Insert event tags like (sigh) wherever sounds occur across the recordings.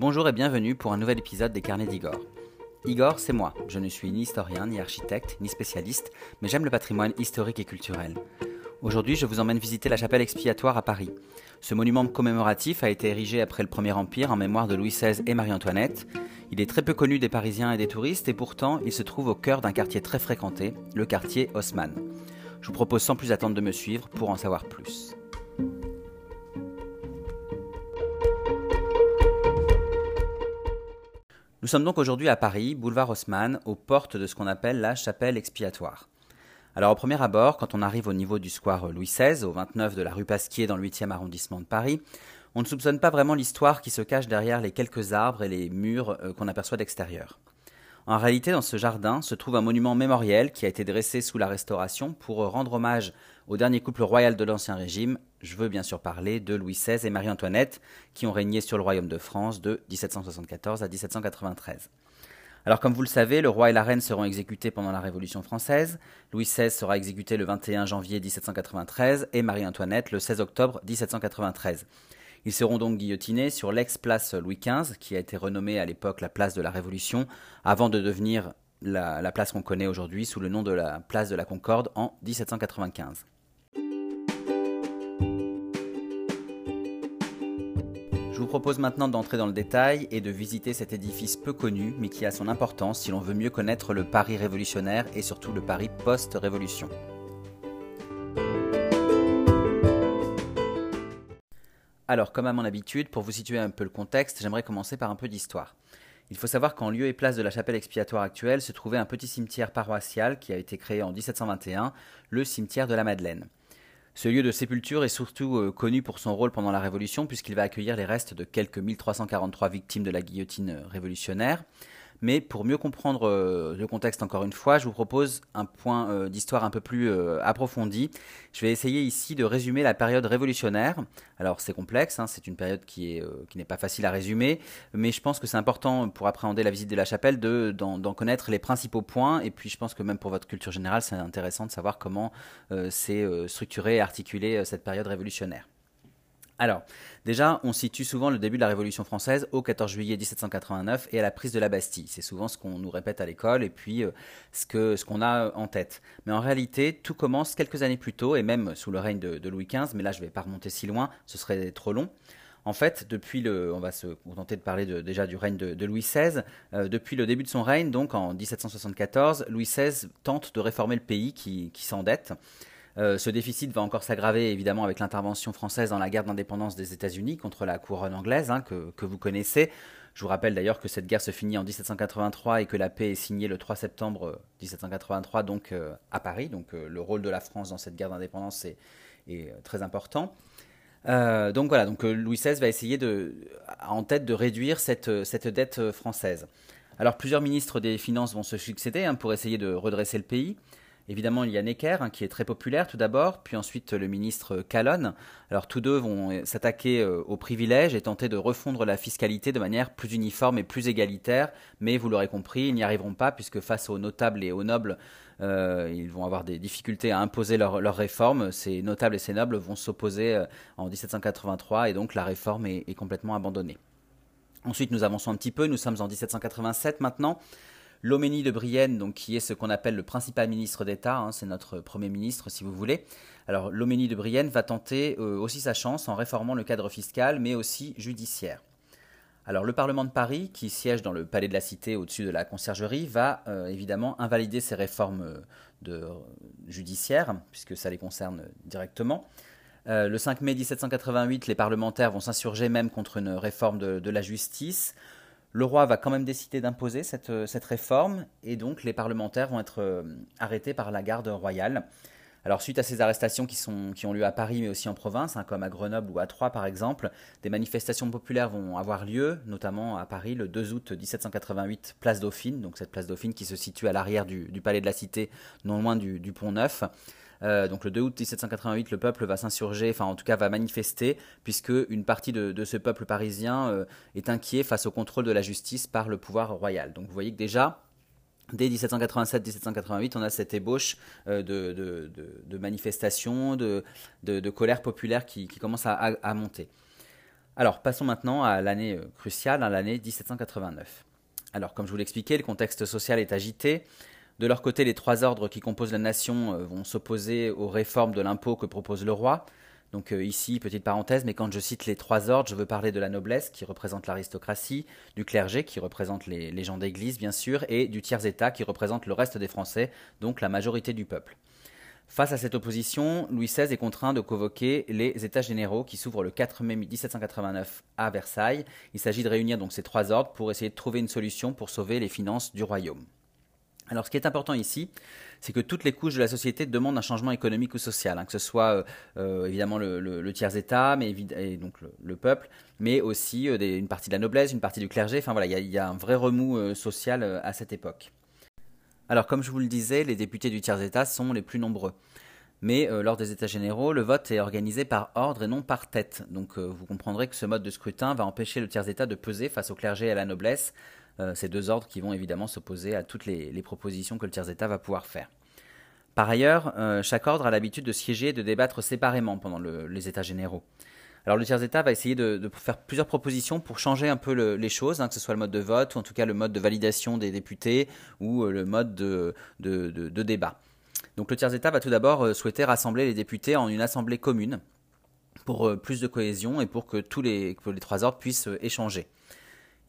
Bonjour et bienvenue pour un nouvel épisode des Carnets d'Igor. Igor, c'est moi. Je ne suis ni historien, ni architecte, ni spécialiste, mais j'aime le patrimoine historique et culturel. Aujourd'hui, je vous emmène visiter la chapelle expiatoire à Paris. Ce monument commémoratif a été érigé après le Premier Empire en mémoire de Louis XVI et Marie-Antoinette. Il est très peu connu des Parisiens et des touristes et pourtant il se trouve au cœur d'un quartier très fréquenté, le quartier Haussmann. Je vous propose sans plus attendre de me suivre pour en savoir plus. Sommes donc aujourd'hui à Paris, boulevard Haussmann, aux portes de ce qu'on appelle la chapelle expiatoire. Alors au premier abord, quand on arrive au niveau du square Louis XVI, au 29 de la rue Pasquier dans le 8e arrondissement de Paris, on ne soupçonne pas vraiment l'histoire qui se cache derrière les quelques arbres et les murs euh, qu'on aperçoit d'extérieur. En réalité, dans ce jardin se trouve un monument mémoriel qui a été dressé sous la Restauration pour rendre hommage au dernier couple royal de l'Ancien Régime. Je veux bien sûr parler de Louis XVI et Marie-Antoinette, qui ont régné sur le royaume de France de 1774 à 1793. Alors comme vous le savez, le roi et la reine seront exécutés pendant la Révolution française, Louis XVI sera exécuté le 21 janvier 1793 et Marie-Antoinette le 16 octobre 1793. Ils seront donc guillotinés sur l'ex-place Louis XV, qui a été renommée à l'époque la place de la Révolution, avant de devenir la, la place qu'on connaît aujourd'hui sous le nom de la place de la Concorde en 1795. Je vous propose maintenant d'entrer dans le détail et de visiter cet édifice peu connu, mais qui a son importance si l'on veut mieux connaître le Paris révolutionnaire et surtout le Paris post-révolution. Alors, comme à mon habitude, pour vous situer un peu le contexte, j'aimerais commencer par un peu d'histoire. Il faut savoir qu'en lieu et place de la chapelle expiatoire actuelle se trouvait un petit cimetière paroissial qui a été créé en 1721, le cimetière de la Madeleine. Ce lieu de sépulture est surtout euh, connu pour son rôle pendant la Révolution puisqu'il va accueillir les restes de quelques 1343 victimes de la guillotine euh, révolutionnaire. Mais pour mieux comprendre euh, le contexte encore une fois, je vous propose un point euh, d'histoire un peu plus euh, approfondi. Je vais essayer ici de résumer la période révolutionnaire. Alors c'est complexe, hein, c'est une période qui est qui n'est pas facile à résumer, mais je pense que c'est important pour appréhender la visite de la chapelle de d'en connaître les principaux points. Et puis je pense que même pour votre culture générale, c'est intéressant de savoir comment s'est structurée et articulée cette période révolutionnaire. Alors, déjà, on situe souvent le début de la Révolution française au 14 juillet 1789 et à la prise de la Bastille. C'est souvent ce qu'on nous répète à l'école et puis euh, ce qu'on a en tête. Mais en réalité, tout commence quelques années plus tôt et même sous le règne de, Louis XV, mais là je ne vais pas remonter si loin, ce serait trop long. En fait, depuis le, on va se contenter de parler déjà du règne de, Louis XVI. Euh, depuis le début de son règne, donc en 1774, Louis XVI tente de réformer le pays qui s'endette. Euh, ce déficit va encore s'aggraver évidemment avec l'intervention française dans la guerre d'indépendance des États-Unis contre la couronne anglaise, hein, que, vous connaissez. Je vous rappelle d'ailleurs que cette guerre se finit en 1783 et que la paix est signée le 3 septembre 1783 donc euh, à Paris. Donc euh, le rôle de la France dans cette guerre d'indépendance est, très important. donc voilà, donc Louis XVI va essayer en tête de réduire cette, cette dette française. Alors plusieurs ministres des Finances vont se succéder hein, pour essayer de redresser le pays. Évidemment, il y a Necker, hein, qui est très populaire tout d'abord, puis ensuite le ministre Calonne. Alors tous deux vont s'attaquer euh, aux privilèges et tenter de refondre la fiscalité de manière plus uniforme et plus égalitaire, mais vous l'aurez compris, ils n'y arriveront pas, puisque face aux notables et aux nobles, euh, ils vont avoir des difficultés à imposer leurs réformes. Ces notables et ces nobles vont s'opposer euh, en 1783, et donc la réforme est complètement abandonnée. Ensuite, nous avançons un petit peu, nous sommes en 1787 maintenant. Loménie de Brienne, donc, qui est ce qu'on appelle le principal ministre d'État, hein, c'est notre Premier ministre si vous voulez. Alors Loménie de Brienne va tenter euh, aussi sa chance en réformant le cadre fiscal, mais aussi judiciaire. Alors le Parlement de Paris, qui siège dans le Palais de la Cité au-dessus de la Conciergerie, va euh, évidemment invalider ces réformes euh, judiciaires, puisque ça les concerne directement. le 5 mai 1788, les parlementaires vont s'insurger même contre une réforme de la justice. Le roi va quand même décider d'imposer cette, euh, cette, réforme et donc les parlementaires vont être euh, arrêtés par la garde royale. Alors suite à ces arrestations qui, sont, qui ont lieu à Paris mais aussi en province, hein, comme à Grenoble ou à Troyes par exemple, des manifestations populaires vont avoir lieu, notamment à Paris le 2 août 1788, place Dauphine, donc cette place Dauphine qui se situe à l'arrière du, palais de la Cité, non loin du, du Pont Neuf. Euh, donc le 2 août 1788, le peuple va s'insurger, enfin en tout cas va manifester, puisque une partie de, ce peuple parisien euh, est inquiet face au contrôle de la justice par le pouvoir royal. Donc vous voyez que déjà, Dès 1787-1788, on a cette ébauche euh, de, manifestations, de, colère populaire qui, commence à, monter. Alors passons maintenant à l'année cruciale, à l'année 1789. Alors comme je vous l'expliquais, le contexte social est agité. De leur côté, les trois ordres qui composent la nation euh, vont s'opposer aux réformes de l'impôt que propose le roi. Donc euh, ici, petite parenthèse, mais quand je cite les trois ordres, je veux parler de la noblesse qui représente l'aristocratie, du clergé qui représente les, gens d'église bien sûr, et du tiers-état qui représente le reste des Français, donc la majorité du peuple. Face à cette opposition, Louis XVI est contraint de convoquer les États généraux qui s'ouvrent le 4 mai 1789 à Versailles. Il s'agit de réunir donc ces trois ordres pour essayer de trouver une solution pour sauver les finances du royaume. Alors ce qui est important ici, c'est que toutes les couches de la société demandent un changement économique ou social, hein, que ce soit euh, euh, évidemment le, tiers-État, et donc le, peuple, mais aussi euh, une partie de la noblesse, une partie du clergé. Enfin voilà, il y, a un vrai remous social à cette époque. Alors comme je vous le disais, les députés du tiers-État sont les plus nombreux. Mais lors des États généraux, le vote est organisé par ordre et non par tête. Donc vous comprendrez que ce mode de scrutin va empêcher le tiers-État de peser face au clergé et à la noblesse, ces deux ordres qui vont évidemment s'opposer à toutes les, propositions que le tiers-État va pouvoir faire. Par ailleurs, euh, chaque ordre a l'habitude de siéger et de débattre séparément pendant les États généraux. Alors le tiers-État va essayer de, faire plusieurs propositions pour changer un peu les choses, hein, que ce soit le mode de vote ou en tout cas le mode de validation des députés ou euh, le mode de, débat. Donc le tiers-État va tout d'abord souhaiter rassembler les députés en une assemblée commune pour plus de cohésion et pour que tous que les trois ordres puissent échanger.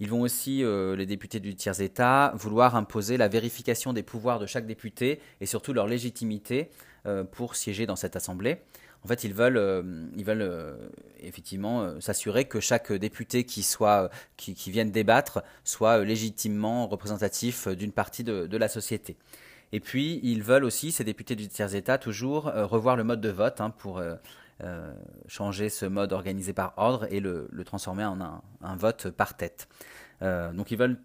Ils vont aussi, euh, les députés du tiers-État, vouloir imposer la vérification des pouvoirs de chaque député et surtout leur légitimité euh, pour siéger dans cette assemblée. En fait, ils veulent, euh, ils veulent effectivement s'assurer que chaque député qui, soit, qui, vienne débattre soit légitimement représentatif d'une partie de, la société. Et puis, ils veulent aussi, ces députés du tiers-État, toujours revoir le mode de vote hein, pour euh, changer ce mode organisé par ordre et le, transformer en un, vote par tête. Euh, donc ils veulent,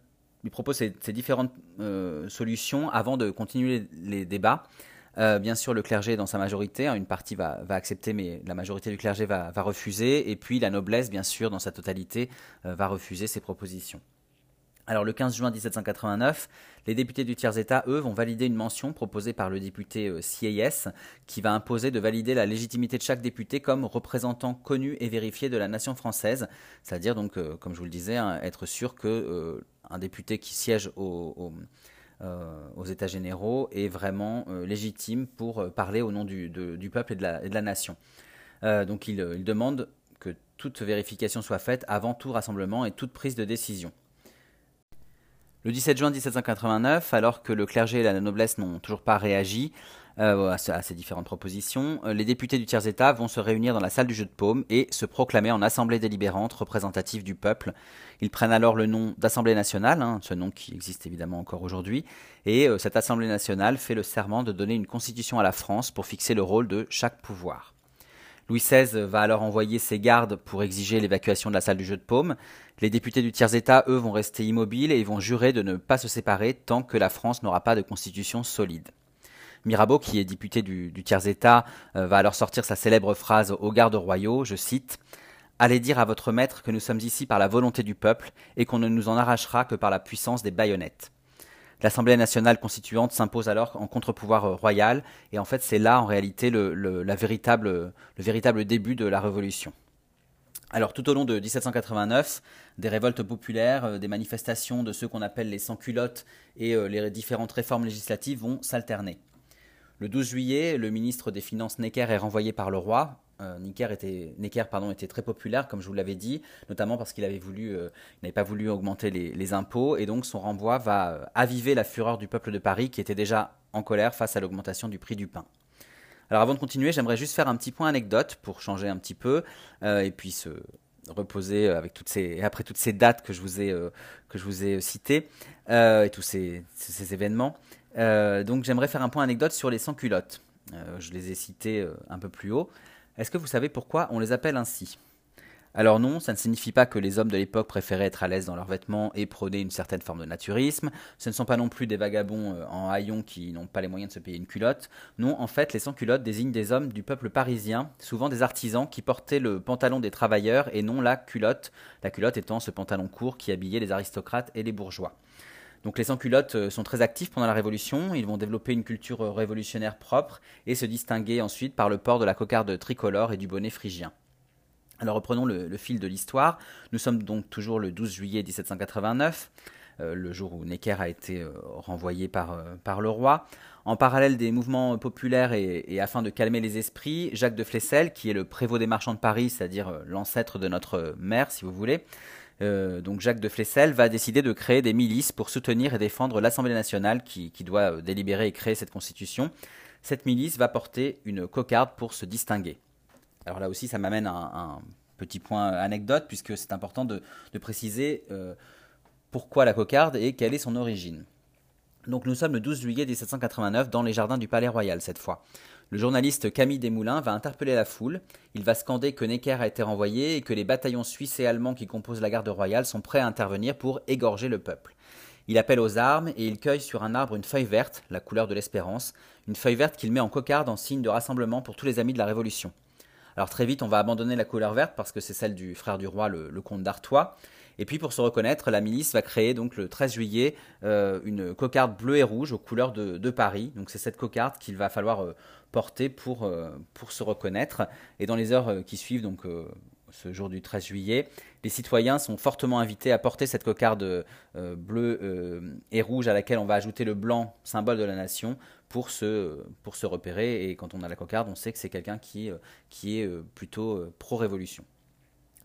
ils proposent ces, différentes euh, solutions avant de continuer les, débats. bien sûr, le clergé dans sa majorité, hein, une partie va, accepter, mais la majorité du clergé va, va, refuser. Et puis la noblesse, bien sûr, dans sa totalité, va refuser ces propositions. Alors le 15 juin 1789, les députés du tiers-État, eux, vont valider une mention proposée par le député euh, CIS qui va imposer de valider la légitimité de chaque député comme représentant connu et vérifié de la nation française, c'est-à-dire donc, euh, comme je vous le disais, hein, être sûr que euh, un député qui siège aux États généraux est vraiment légitime pour parler au nom du, peuple et de la, nation. donc il demande que toute vérification soit faite avant tout rassemblement et toute prise de décision. Le 17 juin 1789, alors que le clergé et la noblesse n'ont toujours pas réagi euh, à, ces différentes propositions, euh, les députés du tiers-État vont se réunir dans la salle du jeu de paume et se proclamer en assemblée délibérante représentative du peuple. Ils prennent alors le nom d'Assemblée nationale, hein, ce nom qui existe évidemment encore aujourd'hui, et euh, cette Assemblée nationale fait le serment de donner une constitution à la France pour fixer le rôle de chaque pouvoir. Louis XVI va alors envoyer ses gardes pour exiger l'évacuation de la salle du jeu de paume. Les députés du tiers-État, eux, vont rester immobiles et vont jurer de ne pas se séparer tant que la France n'aura pas de constitution solide. Mirabeau, qui est député du, tiers-État, euh, va alors sortir sa célèbre phrase aux gardes royaux, je cite Allez dire à votre maître que nous sommes ici par la volonté du peuple et qu'on ne nous en arrachera que par la puissance des baïonnettes. L'Assemblée nationale constituante s'impose alors en contre-pouvoir euh, royal, et en fait c'est là en réalité le, véritable début de la Révolution. Alors tout au long de 1789, des révoltes populaires, euh, des manifestations de ceux qu'on appelle les sans-culottes et euh, les différentes réformes législatives vont s'alterner. Le 12 juillet, le ministre des Finances Necker est renvoyé par le roi, euh, Necker, était, pardon, était très populaire, comme je vous l'avais dit, notamment parce qu'il euh, n'avait pas voulu augmenter les, impôts, et donc son renvoi va euh, aviver la fureur du peuple de Paris, qui était déjà en colère face à l'augmentation du prix du pain. Alors avant de continuer, j'aimerais juste faire un petit point anecdote pour changer un petit peu, et puis se reposer avec toutes ces, après toutes ces dates que je vous ai, que je vous ai citées, et tous ces, ces événements. donc j'aimerais faire un point anecdote sur les sans-culottes. je les ai cités un peu plus haut. Est-ce que vous savez pourquoi on les appelle ainsi? Alors non, ça ne signifie pas que les hommes de l'époque préféraient être à l'aise dans leurs vêtements et prôner une certaine forme de naturisme. Ce ne sont pas non plus des vagabonds euh, en haillons qui n'ont pas les moyens de se payer une culotte. Non, en fait, les sans-culottes désignent des hommes du peuple parisien, souvent des artisans qui portaient le pantalon des travailleurs et non la culotte, la culotte étant ce pantalon court qui habillait les aristocrates et les bourgeois. Donc les sans-culottes euh, sont très actifs pendant la Révolution, ils vont développer une culture euh, révolutionnaire propre et se distinguer ensuite par le port de la cocarde tricolore et du bonnet phrygien. Alors reprenons le, fil de l'histoire. Nous sommes donc toujours le 12 juillet 1789, euh, le jour où Necker a été renvoyé par, par le roi. En parallèle des mouvements populaires et, afin de calmer les esprits, Jacques de Flessel, qui est le prévôt des marchands de Paris, c'est-à-dire l'ancêtre de notre maire, si vous voulez, donc Jacques de Flessel va décider de créer des milices pour soutenir et défendre l'Assemblée nationale qui, doit délibérer et créer cette constitution. Cette milice va porter une cocarde pour se distinguer. Alors là aussi, ça m'amène à un, petit point anecdote, puisque c'est important de, préciser pourquoi la cocarde et quelle est son origine. Donc nous sommes le 12 juillet 1789 dans les jardins du Palais Royal cette fois. Le journaliste Camille Desmoulins va interpeller la foule. Il va scander que Necker a été renvoyé et que les bataillons suisses et allemands qui composent la garde royale sont prêts à intervenir pour égorger le peuple. Il appelle aux armes et il cueille sur un arbre une feuille verte, la couleur de l'espérance, une feuille verte qu'il met en cocarde en signe de rassemblement pour tous les amis de la Révolution. Alors très vite, on va abandonner la couleur verte parce que c'est celle du frère du roi, le, le comte d'Artois. Et puis pour se reconnaître, la milice va créer donc le 13 juillet euh, une cocarde bleue et rouge aux couleurs de, Paris. Donc c'est cette cocarde qu'il va falloir euh, porter pour, euh, pour se reconnaître. Et dans les heures qui suivent, donc ce jour du 13 juillet, les citoyens sont fortement invités à porter cette cocarde bleue et rouge à laquelle on va ajouter le blanc, symbole de la nation, pour se, pour se repérer. Et quand on a la cocarde, on sait que c'est quelqu'un qui, qui est plutôt pro-révolution.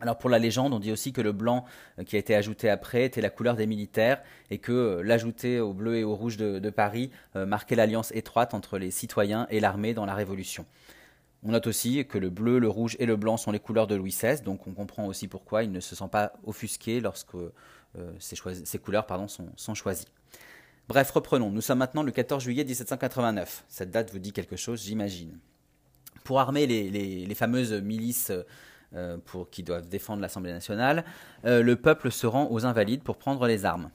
Alors pour la légende, on dit aussi que le blanc euh, qui a été ajouté après était la couleur des militaires et que euh, l'ajouter au bleu et au rouge de, Paris euh, marquait l'alliance étroite entre les citoyens et l'armée dans la Révolution. On note aussi que le bleu, le rouge et le blanc sont les couleurs de Louis XVI, donc on comprend aussi pourquoi il ne se sent pas offusqué lorsque ces, couleurs sont, choisies. Bref, reprenons. Nous sommes maintenant le 14 juillet 1789. Cette date vous dit quelque chose, j'imagine. Pour armer les fameuses milices euh, pour, qui doivent défendre l'Assemblée nationale, euh, le peuple se rend aux invalides pour prendre les armes.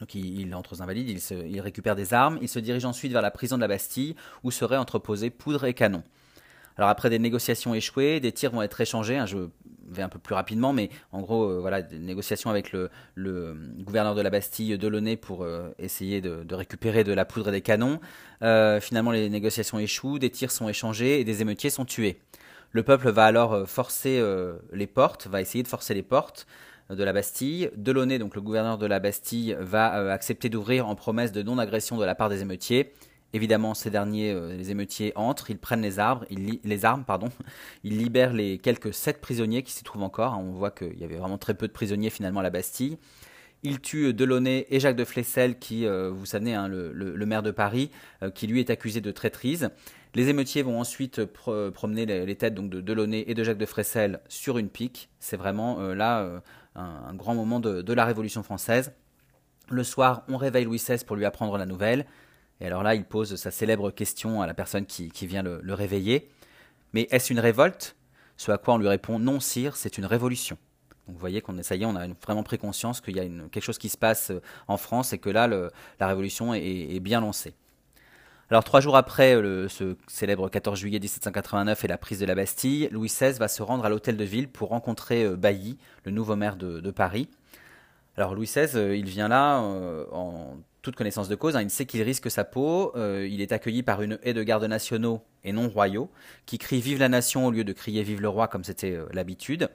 Donc il, entre aux invalides, il, récupère des armes, il se dirige ensuite vers la prison de la Bastille où seraient entreposés poudre et canon. Alors après des négociations échouées, des tirs vont être échangés. Hein, je vais un peu plus rapidement, mais en gros, euh, voilà, des négociations avec le, gouverneur de la Bastille, Delaunay, pour essayer de, récupérer de la poudre et des canons. finalement, les négociations échouent, des tirs sont échangés et des émeutiers sont tués. Le peuple va alors euh, forcer euh, les portes, va essayer de forcer les portes euh, de la Bastille. Delaunay, donc le gouverneur de la Bastille, va accepter d'ouvrir en promesse de non-agression de la part des émeutiers. Évidemment, ces derniers, les émeutiers entrent, ils prennent les, armes, (laughs) ils libèrent les quelques sept prisonniers qui s'y trouvent encore. On voit qu'il y avait vraiment très peu de prisonniers finalement à la Bastille. Ils tuent Delaunay et Jacques de Flessel, qui, vous savez, hein, le, maire de Paris, qui lui est accusé de traîtrise. Les émeutiers vont ensuite promener les, têtes de Delaunay et de Jacques de Fressel sur une pique. C'est vraiment euh, là euh, un, grand moment de, la Révolution française. Le soir, on réveille Louis XVI pour lui apprendre la nouvelle. Et alors là, il pose sa célèbre question à la personne qui, vient le, réveiller. Mais est-ce une révolte? Ce à quoi on lui répond non, sire, c'est une révolution. Donc vous voyez qu'on ça y est, on a vraiment pris conscience qu'il y a quelque chose qui se passe euh, en France et que là, la révolution est bien lancée. Alors trois jours après le, ce célèbre 14 juillet 1789 et la prise de la Bastille, Louis XVI va se rendre à l'hôtel de ville pour rencontrer euh, Bailly, le nouveau maire de, Paris. Alors Louis XVI, euh, il vient là euh, en toute connaissance de cause, hein. il sait qu'il risque sa peau, il est accueilli par une haie de gardes nationaux et non royaux, qui crient Vive la nation au lieu de crier Vive le roi comme c'était l'habitude.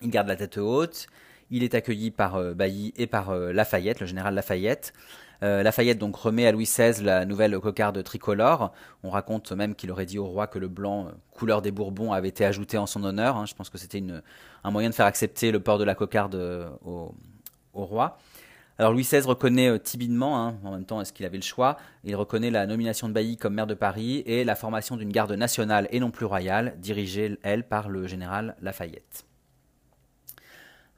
Il garde la tête haute, il est accueilli par Bailly et par Lafayette, le général Lafayette. Euh, Lafayette donc remet à Louis XVI la nouvelle cocarde tricolore. On raconte même qu'il aurait dit au roi que le blanc, euh, couleur des Bourbons, avait été ajouté en son honneur. Hein. Je pense que c'était un moyen de faire accepter le port de la cocarde euh, au, roi. Alors Louis XVI reconnaît timidement, hein, en même temps est-ce qu'il avait le choix, il reconnaît la nomination de Bailly comme maire de Paris et la formation d'une garde nationale et non plus royale, dirigée, elle, par le général Lafayette.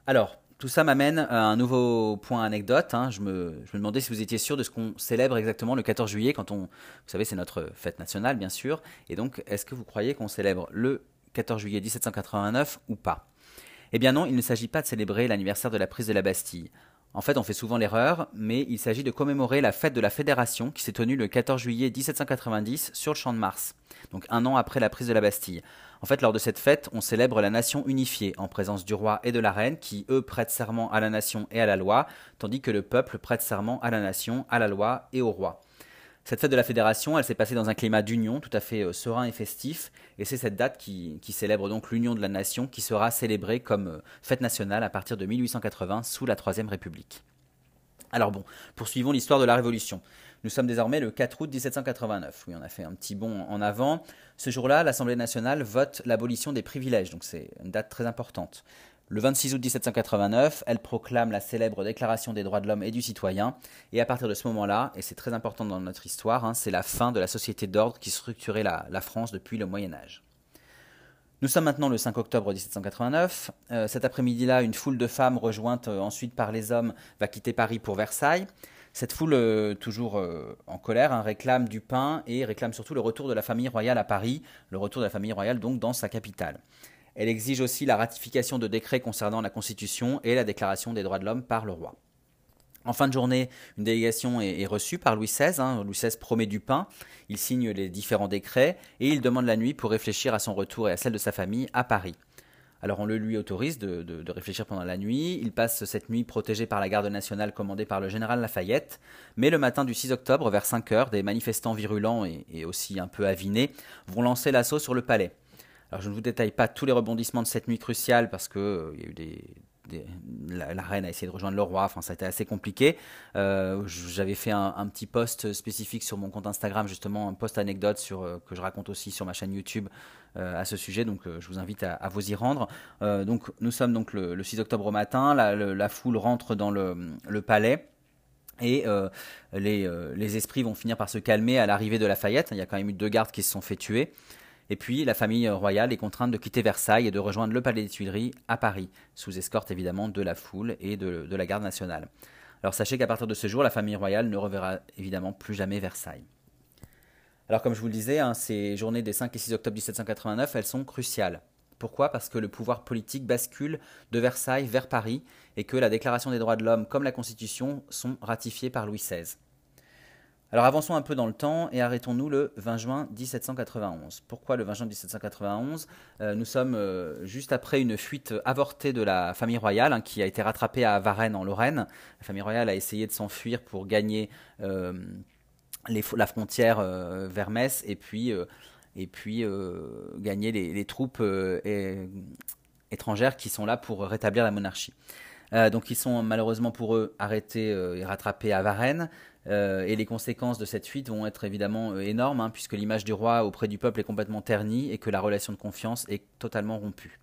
Alors, tout ça m'amène à un nouveau point anecdote. Hein. Je, me, demandais si vous étiez sûr de ce qu'on célèbre exactement le 14 juillet, quand on, vous savez, c'est notre fête nationale, bien sûr. Et donc, est-ce que vous croyez qu'on célèbre le 14 juillet 1789 ou pas? Eh bien non, il ne s'agit pas de célébrer l'anniversaire de la prise de la Bastille. En fait, on fait souvent l'erreur, mais il s'agit de commémorer la fête de la Fédération qui s'est tenue le 14 juillet 1790 sur le Champ de Mars, donc un an après la prise de la Bastille. En fait, lors de cette fête, on célèbre la nation unifiée en présence du roi et de la reine qui, eux, prêtent serment à la nation et à la loi, tandis que le peuple prête serment à la nation, à la loi et au roi. Cette fête de la Fédération, elle s'est passée dans un climat d'union tout à fait euh, serein et festif, et c'est cette date qui, célèbre donc l'union de la nation qui sera célébrée comme euh, fête nationale à partir de 1880 sous la Troisième République. Alors bon, poursuivons l'histoire de la Révolution. Nous sommes désormais le 4 août 1789. Oui, on a fait un petit bond en avant. Ce jour-là, l'Assemblée nationale vote l'abolition des privilèges, donc c'est une date très importante. Le 26 août 1789, elle proclame la célèbre Déclaration des droits de l'homme et du citoyen, et à partir de ce moment-là, et c'est très important dans notre histoire, hein, c'est la fin de la société d'ordre qui structurait la, France depuis le Moyen Âge. Nous sommes maintenant le 5 octobre 1789. Euh, cet après-midi-là, une foule de femmes rejointes euh, ensuite par les hommes va quitter Paris pour Versailles. Cette foule, euh, toujours en colère, hein, réclame du pain et réclame surtout le retour de la famille royale à Paris, le retour de la famille royale donc dans sa capitale. Elle exige aussi la ratification de décrets concernant la Constitution et la Déclaration des droits de l'homme par le roi. En fin de journée, une délégation est, reçue par Louis XVI. Hein. Louis XVI promet du pain, il signe les différents décrets et il demande la nuit pour réfléchir à son retour et à celle de sa famille à Paris. Alors on le lui autorise de, réfléchir pendant la nuit. Il passe cette nuit protégé par la garde nationale commandée par le général Lafayette. Mais le matin du 6 octobre, vers 5 heures, des manifestants virulents et, aussi un peu avinés vont lancer l'assaut sur le palais. Alors je ne vous détaille pas tous les rebondissements de cette nuit cruciale parce qu'il euh, y a eu des, la, reine a essayé de rejoindre le roi, enfin ça a été assez compliqué. Euh, j'avais fait un, petit post spécifique sur mon compte Instagram, justement un post anecdote sur, euh, que je raconte aussi sur ma chaîne YouTube euh, à ce sujet, donc je vous invite à, vous y rendre. donc nous sommes donc le, 6 octobre au matin, la, foule rentre dans le, palais. Et les, les, esprits vont finir par se calmer à l'arrivée de Lafayette. Il y a quand même eu deux gardes qui se sont fait tuer. Et puis la famille royale est contrainte de quitter Versailles et de rejoindre le palais des Tuileries à Paris, sous escorte évidemment de la foule et de, la garde nationale. Alors sachez qu'à partir de ce jour, la famille royale ne reverra évidemment plus jamais Versailles. Alors comme je vous le disais, hein, ces journées des 5 et 6 octobre 1789, elles sont cruciales. Pourquoi? Parce que le pouvoir politique bascule de Versailles vers Paris et que la Déclaration des droits de l'homme comme la Constitution sont ratifiées par Louis XVI. Alors avançons un peu dans le temps et arrêtons-nous le 20 juin 1791. Pourquoi le 20 juin 1791 euh, Nous sommes euh, juste après une fuite avortée de la famille royale hein, qui a été rattrapée à Varennes en Lorraine. La famille royale a essayé de s'enfuir pour gagner euh, la frontière vers Metz et puis, et puis gagner les, troupes étrangères qui sont là pour rétablir la monarchie. Donc ils sont malheureusement pour eux arrêtés et rattrapés à Varennes. Euh, et les conséquences de cette fuite vont être évidemment euh, énormes, hein, puisque l'image du roi auprès du peuple est complètement ternie et que la relation de confiance est totalement rompue.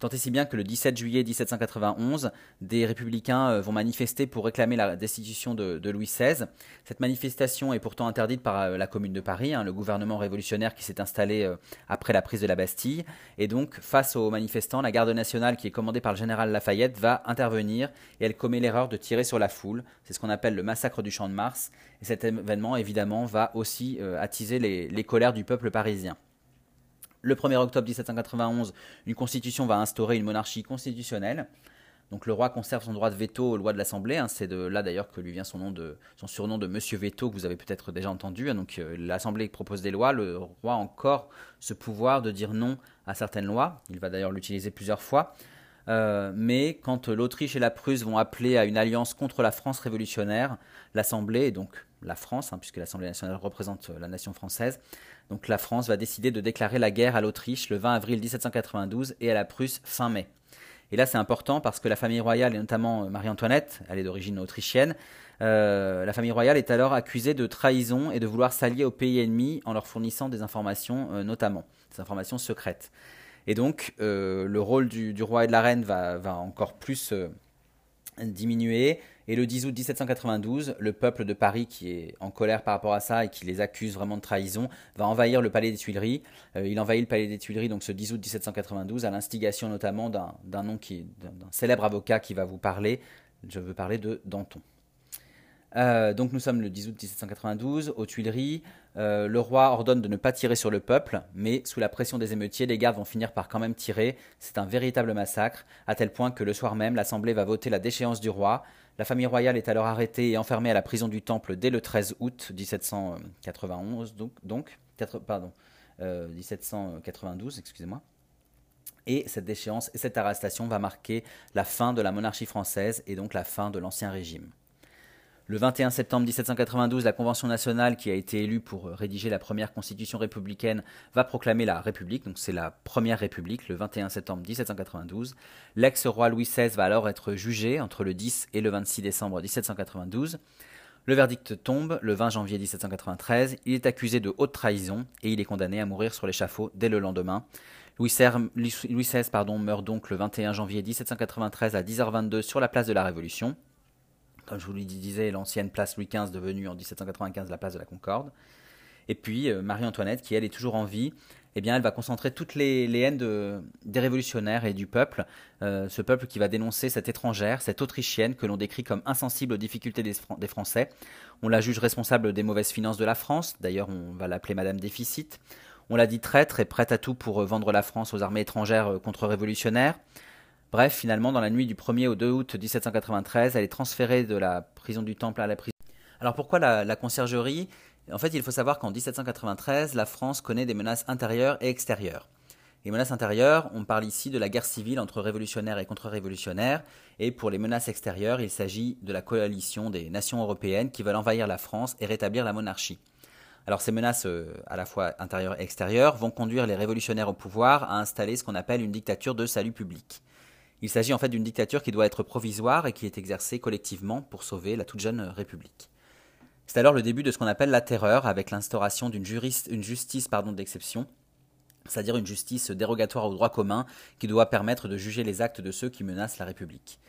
Tant et si bien que le 17 juillet 1791, des républicains euh, vont manifester pour réclamer la destitution de, Louis XVI. Cette manifestation est pourtant interdite par euh, la Commune de Paris, hein, le gouvernement révolutionnaire qui s'est installé euh, après la prise de la Bastille. Et donc, face aux manifestants, la garde nationale, qui est commandée par le général Lafayette, va intervenir et elle commet l'erreur de tirer sur la foule. C'est ce qu'on appelle le massacre du Champ de Mars. Et cet événement, évidemment, va aussi attiser les colères du peuple parisien. Le 1er octobre 1791, une constitution va instaurer une monarchie constitutionnelle. Donc le roi conserve son droit de veto aux lois de l'Assemblée. Hein. c'est de là d'ailleurs que lui vient son, nom de, son surnom de Monsieur Veto, que vous avez peut-être déjà entendu. Hein. donc euh, l'Assemblée propose des lois, le roi a encore ce pouvoir de dire non à certaines lois. Il va d'ailleurs l'utiliser plusieurs fois. Euh, mais quand l'Autriche et la Prusse vont appeler à une alliance contre la France révolutionnaire, l'Assemblée, et donc la France, hein, puisque l'Assemblée nationale représente la nation française, donc la France va décider de déclarer la guerre à l'Autriche le 20 avril 1792 et à la Prusse fin mai. Et là c'est important parce que la famille royale, et notamment euh, Marie-Antoinette, elle est d'origine autrichienne, euh, la famille royale est alors accusée de trahison et de vouloir s'allier au pays ennemi en leur fournissant des informations euh, notamment, des informations secrètes. Et donc le rôle du, roi et de la reine va encore plus diminuer. Et le 10 août 1792, le peuple de Paris, qui est en colère par rapport à ça et qui les accuse vraiment de trahison, va envahir le palais des Tuileries. Euh, il envahit le palais des Tuileries donc ce 10 août 1792 à l'instigation notamment d'un célèbre avocat qui va vous parler. Je veux parler de Danton. Euh, donc nous sommes le 10 août 1792 aux Tuileries. Euh, le roi ordonne de ne pas tirer sur le peuple, mais sous la pression des émeutiers, les gardes vont finir par quand même tirer. C'est un véritable massacre, à tel point que le soir même, l'Assemblée va voter la déchéance du roi. La famille royale est alors arrêtée et enfermée à la prison du Temple dès le 13 août 1791, donc, pardon, 1792, euh, excusez-moi. Et cette déchéance et cette arrestation va marquer la fin de la monarchie française et donc la fin de l'Ancien Régime. Le 21 septembre 1792, la Convention nationale qui a été élue pour rédiger la première constitution républicaine va proclamer la République, donc c'est la première République, le 21 septembre 1792. L'ex-roi Louis XVI va alors être jugé entre le 10 et le 26 décembre 1792. Le verdict tombe le 20 janvier 1793, il est accusé de haute trahison et il est condamné à mourir sur l'échafaud dès le lendemain. Louis XVI, pardon, meurt donc le 21 janvier 1793 à 10h22 sur la place de la Révolution comme je vous le disais, l'ancienne place Louis XV devenue en 1795 la place de la Concorde. Et puis euh, Marie-Antoinette, qui elle est toujours en vie, eh bien, elle va concentrer toutes les, haines des révolutionnaires et du peuple, euh, ce peuple qui va dénoncer cette étrangère, cette Autrichienne que l'on décrit comme insensible aux difficultés des, des, Français. On la juge responsable des mauvaises finances de la France, d'ailleurs on va l'appeler Madame Déficit. On l'a dit traître et prête à tout pour euh, vendre la France aux armées étrangères contre-révolutionnaires. Bref, finalement, dans la nuit du 1er au 2 août 1793, elle est transférée de la prison du Temple à la prison. Alors pourquoi la, conciergerie? En fait, il faut savoir qu'en 1793, la France connaît des menaces intérieures et extérieures. Les menaces intérieures, on parle ici de la guerre civile entre révolutionnaires et contre-révolutionnaires, et pour les menaces extérieures, il s'agit de la coalition des nations européennes qui veulent envahir la France et rétablir la monarchie. Alors ces menaces euh, à la fois intérieures et extérieures vont conduire les révolutionnaires au pouvoir à installer ce qu'on appelle une dictature de salut public. Il s'agit en fait d'une dictature qui doit être provisoire et qui est exercée collectivement pour sauver la toute jeune République. C'est alors le début de ce qu'on appelle la terreur, avec l'instauration d'une justice d'exception, c'est-à-dire une justice dérogatoire au droit commun qui doit permettre de juger les actes de ceux qui menacent la République.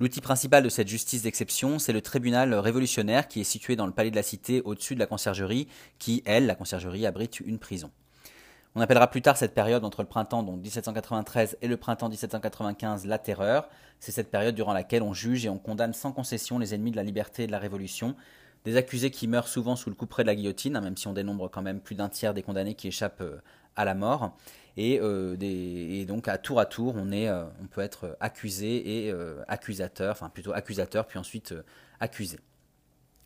L'outil principal de cette justice d'exception, c'est le tribunal révolutionnaire qui est situé dans le palais de la Cité au-dessus de la conciergerie, qui, elle, la conciergerie, abrite une prison. On appellera plus tard cette période entre le printemps donc 1793 et le printemps 1795 la terreur. C'est cette période durant laquelle on juge et on condamne sans concession les ennemis de la liberté et de la révolution. Des accusés qui meurent souvent sous le couperet de la guillotine, hein, même si on dénombre quand même plus d'un tiers des condamnés qui échappent euh, à la mort. Euh, et, donc à tour à tour, on, euh, on peut être accusé et accusateur, enfin plutôt accusateur, puis ensuite accusé.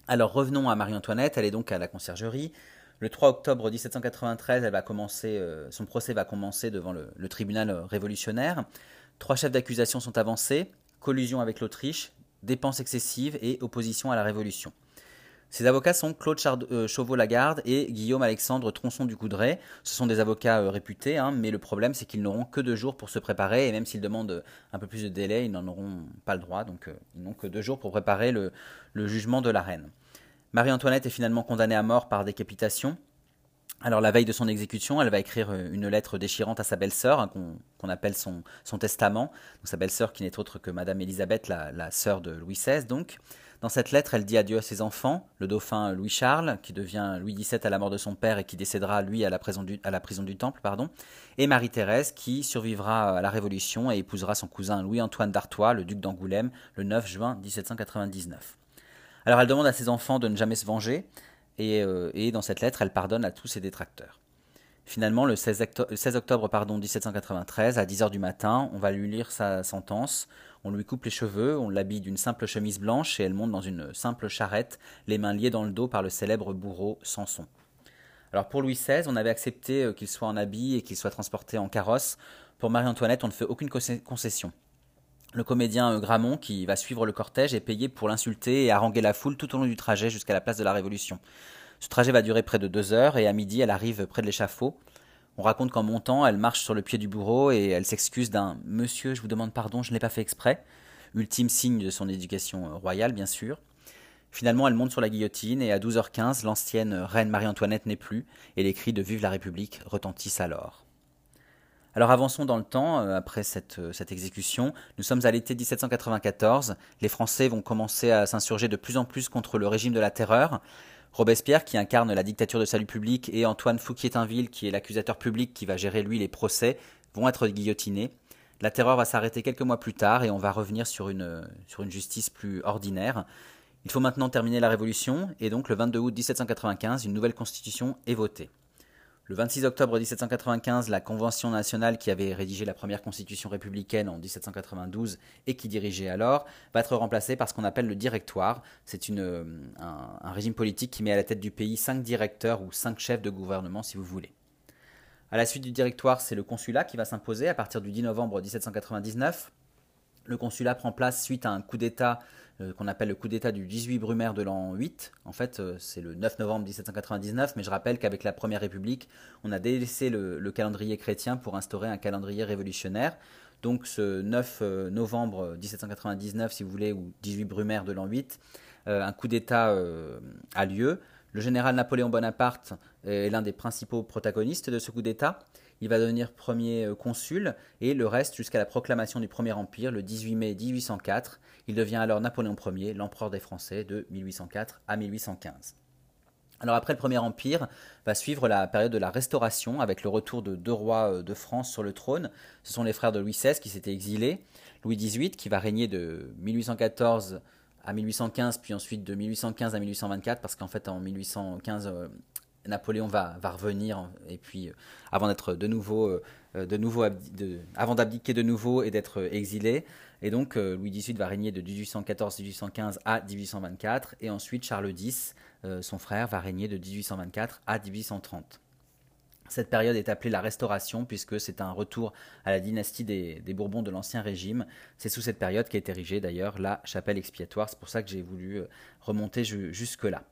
Alors revenons à Marie-Antoinette, elle est donc à la conciergerie. Le 3 octobre 1793, elle va commencer, euh, son procès va commencer devant le, tribunal révolutionnaire. Trois chefs d'accusation sont avancés collusion avec l'Autriche, dépenses excessives et opposition à la Révolution. Ces avocats sont Claude euh, Chauveau-Lagarde et Guillaume Alexandre Tronçon du Coudray. Ce sont des avocats euh, réputés, hein, mais le problème c'est qu'ils n'auront que deux jours pour se préparer, et même s'ils demandent un peu plus de délai, ils n'en auront pas le droit, donc ils n'ont que deux jours pour préparer le jugement de la reine. Marie-Antoinette est finalement condamnée à mort par décapitation. Alors la veille de son exécution, elle va écrire euh, une lettre déchirante à sa belle-sœur, hein, qu'on appelle son, testament. Sa belle-sœur qui n'est autre que Madame Élisabeth, la, sœur de Louis XVI. Donc. Dans cette lettre, elle dit adieu à ses enfants, le dauphin Louis-Charles, qui devient Louis XVII à la mort de son père et qui décédera, lui, à la prison du, à la prison du Temple, pardon, et Marie-Thérèse, qui survivra à la Révolution et épousera son cousin Louis-Antoine d'Artois, le duc d'Angoulême, le 9 juin 1799. Alors elle demande à ses enfants de ne jamais se venger, euh, et, dans cette lettre, elle pardonne à tous ses détracteurs. Finalement, le 16, octobre, pardon, 1793, à 10h du matin, on va lui lire sa sentence, on lui coupe les cheveux, on l'habille d'une simple chemise blanche et elle monte dans une simple charrette, les mains liées dans le dos par le célèbre bourreau Samson. Alors pour Louis XVI, on avait accepté euh, qu'il soit en habit et qu'il soit transporté en carrosse. Pour Marie-Antoinette, on ne fait aucune concession. Le comédien euh, Gramont, qui va suivre le cortège, est payé pour l'insulter et haranguer la foule tout au long du trajet jusqu'à la place de la Révolution. Ce trajet va durer près de deux heures et à midi, elle arrive près de l'échafaud. On raconte qu'en montant, elle marche sur le pied du bourreau et elle s'excuse d'un Monsieur, je vous demande pardon, je ne l'ai pas fait exprès. Ultime signe de son éducation euh, royale, bien sûr. Finalement, elle monte sur la guillotine et à 12h15, l'ancienne reine Marie-Antoinette n'est plus et les cris de Vive la République retentissent alors. Alors avançons dans le temps, euh, après euh, cette, exécution. Nous sommes à l'été 1794. Les Français vont commencer à s'insurger de plus en plus contre le régime de la terreur. Robespierre, qui incarne la dictature de salut public, et Antoine Fouquier-Tinville, qui est l'accusateur public qui va gérer lui les procès, vont être guillotinés. La terreur va s'arrêter quelques mois plus tard et on va revenir sur une, sur une justice plus ordinaire. Il faut maintenant terminer la révolution et donc le 22 août 1795, une nouvelle constitution est votée. Le 26 octobre 1795, la Convention nationale qui avait rédigé la première constitution républicaine en 1792 et qui dirigeait alors, va être remplacée par ce qu'on appelle le directoire. C'est un, un, régime politique qui met à la tête du pays cinq directeurs ou cinq chefs de gouvernement, si vous voulez. À la suite du directoire, c'est le consulat qui va s'imposer à partir du 10 novembre 1799. Le consulat prend place suite à un coup d'État euh, qu'on appelle le coup d'État du 18 Brumaire de l'an 8. En fait, euh, c'est le 9 novembre 1799, mais je rappelle qu'avec la Première République, on a délaissé le, calendrier chrétien pour instaurer un calendrier révolutionnaire. Donc ce 9 euh, novembre 1799, si vous voulez, ou 18 Brumaire de l'an 8, un coup d'État a lieu. Le général Napoléon Bonaparte est l'un des principaux protagonistes de ce coup d'État. Il va devenir premier consul et le reste jusqu'à la proclamation du Premier Empire le 18 mai 1804 il devient alors Napoléon Ier, l'empereur des Français de 1804 à 1815. Alors après le Premier Empire, va suivre la période de la Restauration avec le retour de deux rois euh, de France sur le trône. Ce sont les frères de Louis XVI qui s'étaient exilés, Louis XVIII qui va régner de 1814 à 1815, puis ensuite de 1815 à 1824, parce qu'en fait en 1815 euh, Napoléon va, revenir et puis euh, avant d'être de nouveau, de nouveau avant d'abdiquer de nouveau et d'être exilé, et donc euh, Louis XVIII va régner de 1814-1815 à 1824, et ensuite Charles X, euh, son frère, va régner de 1824 à 1830. Cette période est appelée la Restauration puisque c'est un retour à la dynastie des, Bourbons de l'Ancien Régime. C'est sous cette période qu'est érigée d'ailleurs la chapelle expiatoire. C'est pour ça que j'ai voulu euh, remonter jusque-là.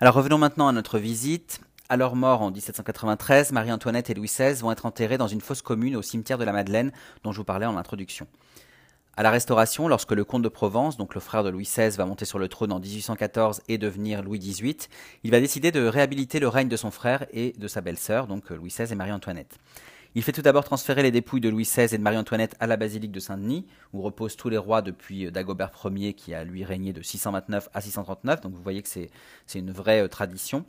Alors revenons maintenant à notre visite. À leur mort en 1793, Marie-Antoinette et Louis XVI vont être enterrés dans une fosse commune au cimetière de la Madeleine dont je vous parlais en introduction. À la Restauration, lorsque le comte de Provence, donc le frère de Louis XVI, va monter sur le trône en 1814 et devenir Louis XVIII, il va décider de réhabiliter le règne de son frère et de sa belle-sœur, donc Louis XVI et Marie-Antoinette. Il fait tout d'abord transférer les dépouilles de Louis XVI et de Marie-Antoinette à la basilique de Saint-Denis, où reposent tous les rois depuis Dagobert Ier, qui a lui régné de 629 à 639. Donc vous voyez que c'est une vraie euh, tradition.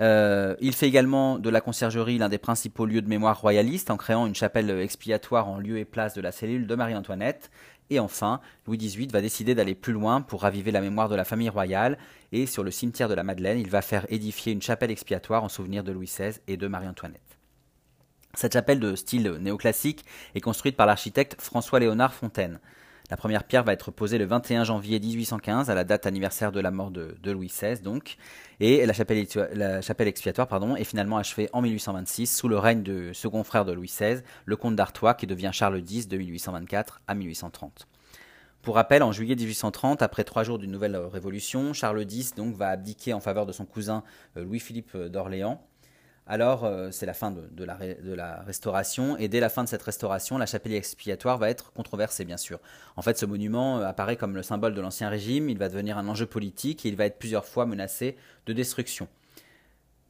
Euh, il fait également de la conciergerie l'un des principaux lieux de mémoire royaliste en créant une chapelle expiatoire en lieu et place de la cellule de Marie-Antoinette. Et enfin, Louis XVIII va décider d'aller plus loin pour raviver la mémoire de la famille royale et sur le cimetière de la Madeleine, il va faire édifier une chapelle expiatoire en souvenir de Louis XVI et de Marie-Antoinette. Cette chapelle de style néoclassique est construite par l'architecte François-Léonard Fontaine. La première pierre va être posée le 21 janvier 1815, à la date anniversaire de la mort de, Louis XVI, donc, et la chapelle, expiatoire est finalement achevée en 1826 sous le règne du second frère de Louis XVI, le comte d'Artois, qui devient Charles X de 1824 à 1830. Pour rappel, en juillet 1830, après trois jours d'une nouvelle révolution, Charles X donc, va abdiquer en faveur de son cousin euh, Louis-Philippe d'Orléans alors euh, c'est la fin de, la, restauration, et dès la fin de cette restauration, la chapelle expiatoire va être controversée, bien sûr. En fait, ce monument euh, apparaît comme le symbole de l'Ancien Régime, il va devenir un enjeu politique, et il va être plusieurs fois menacé de destruction.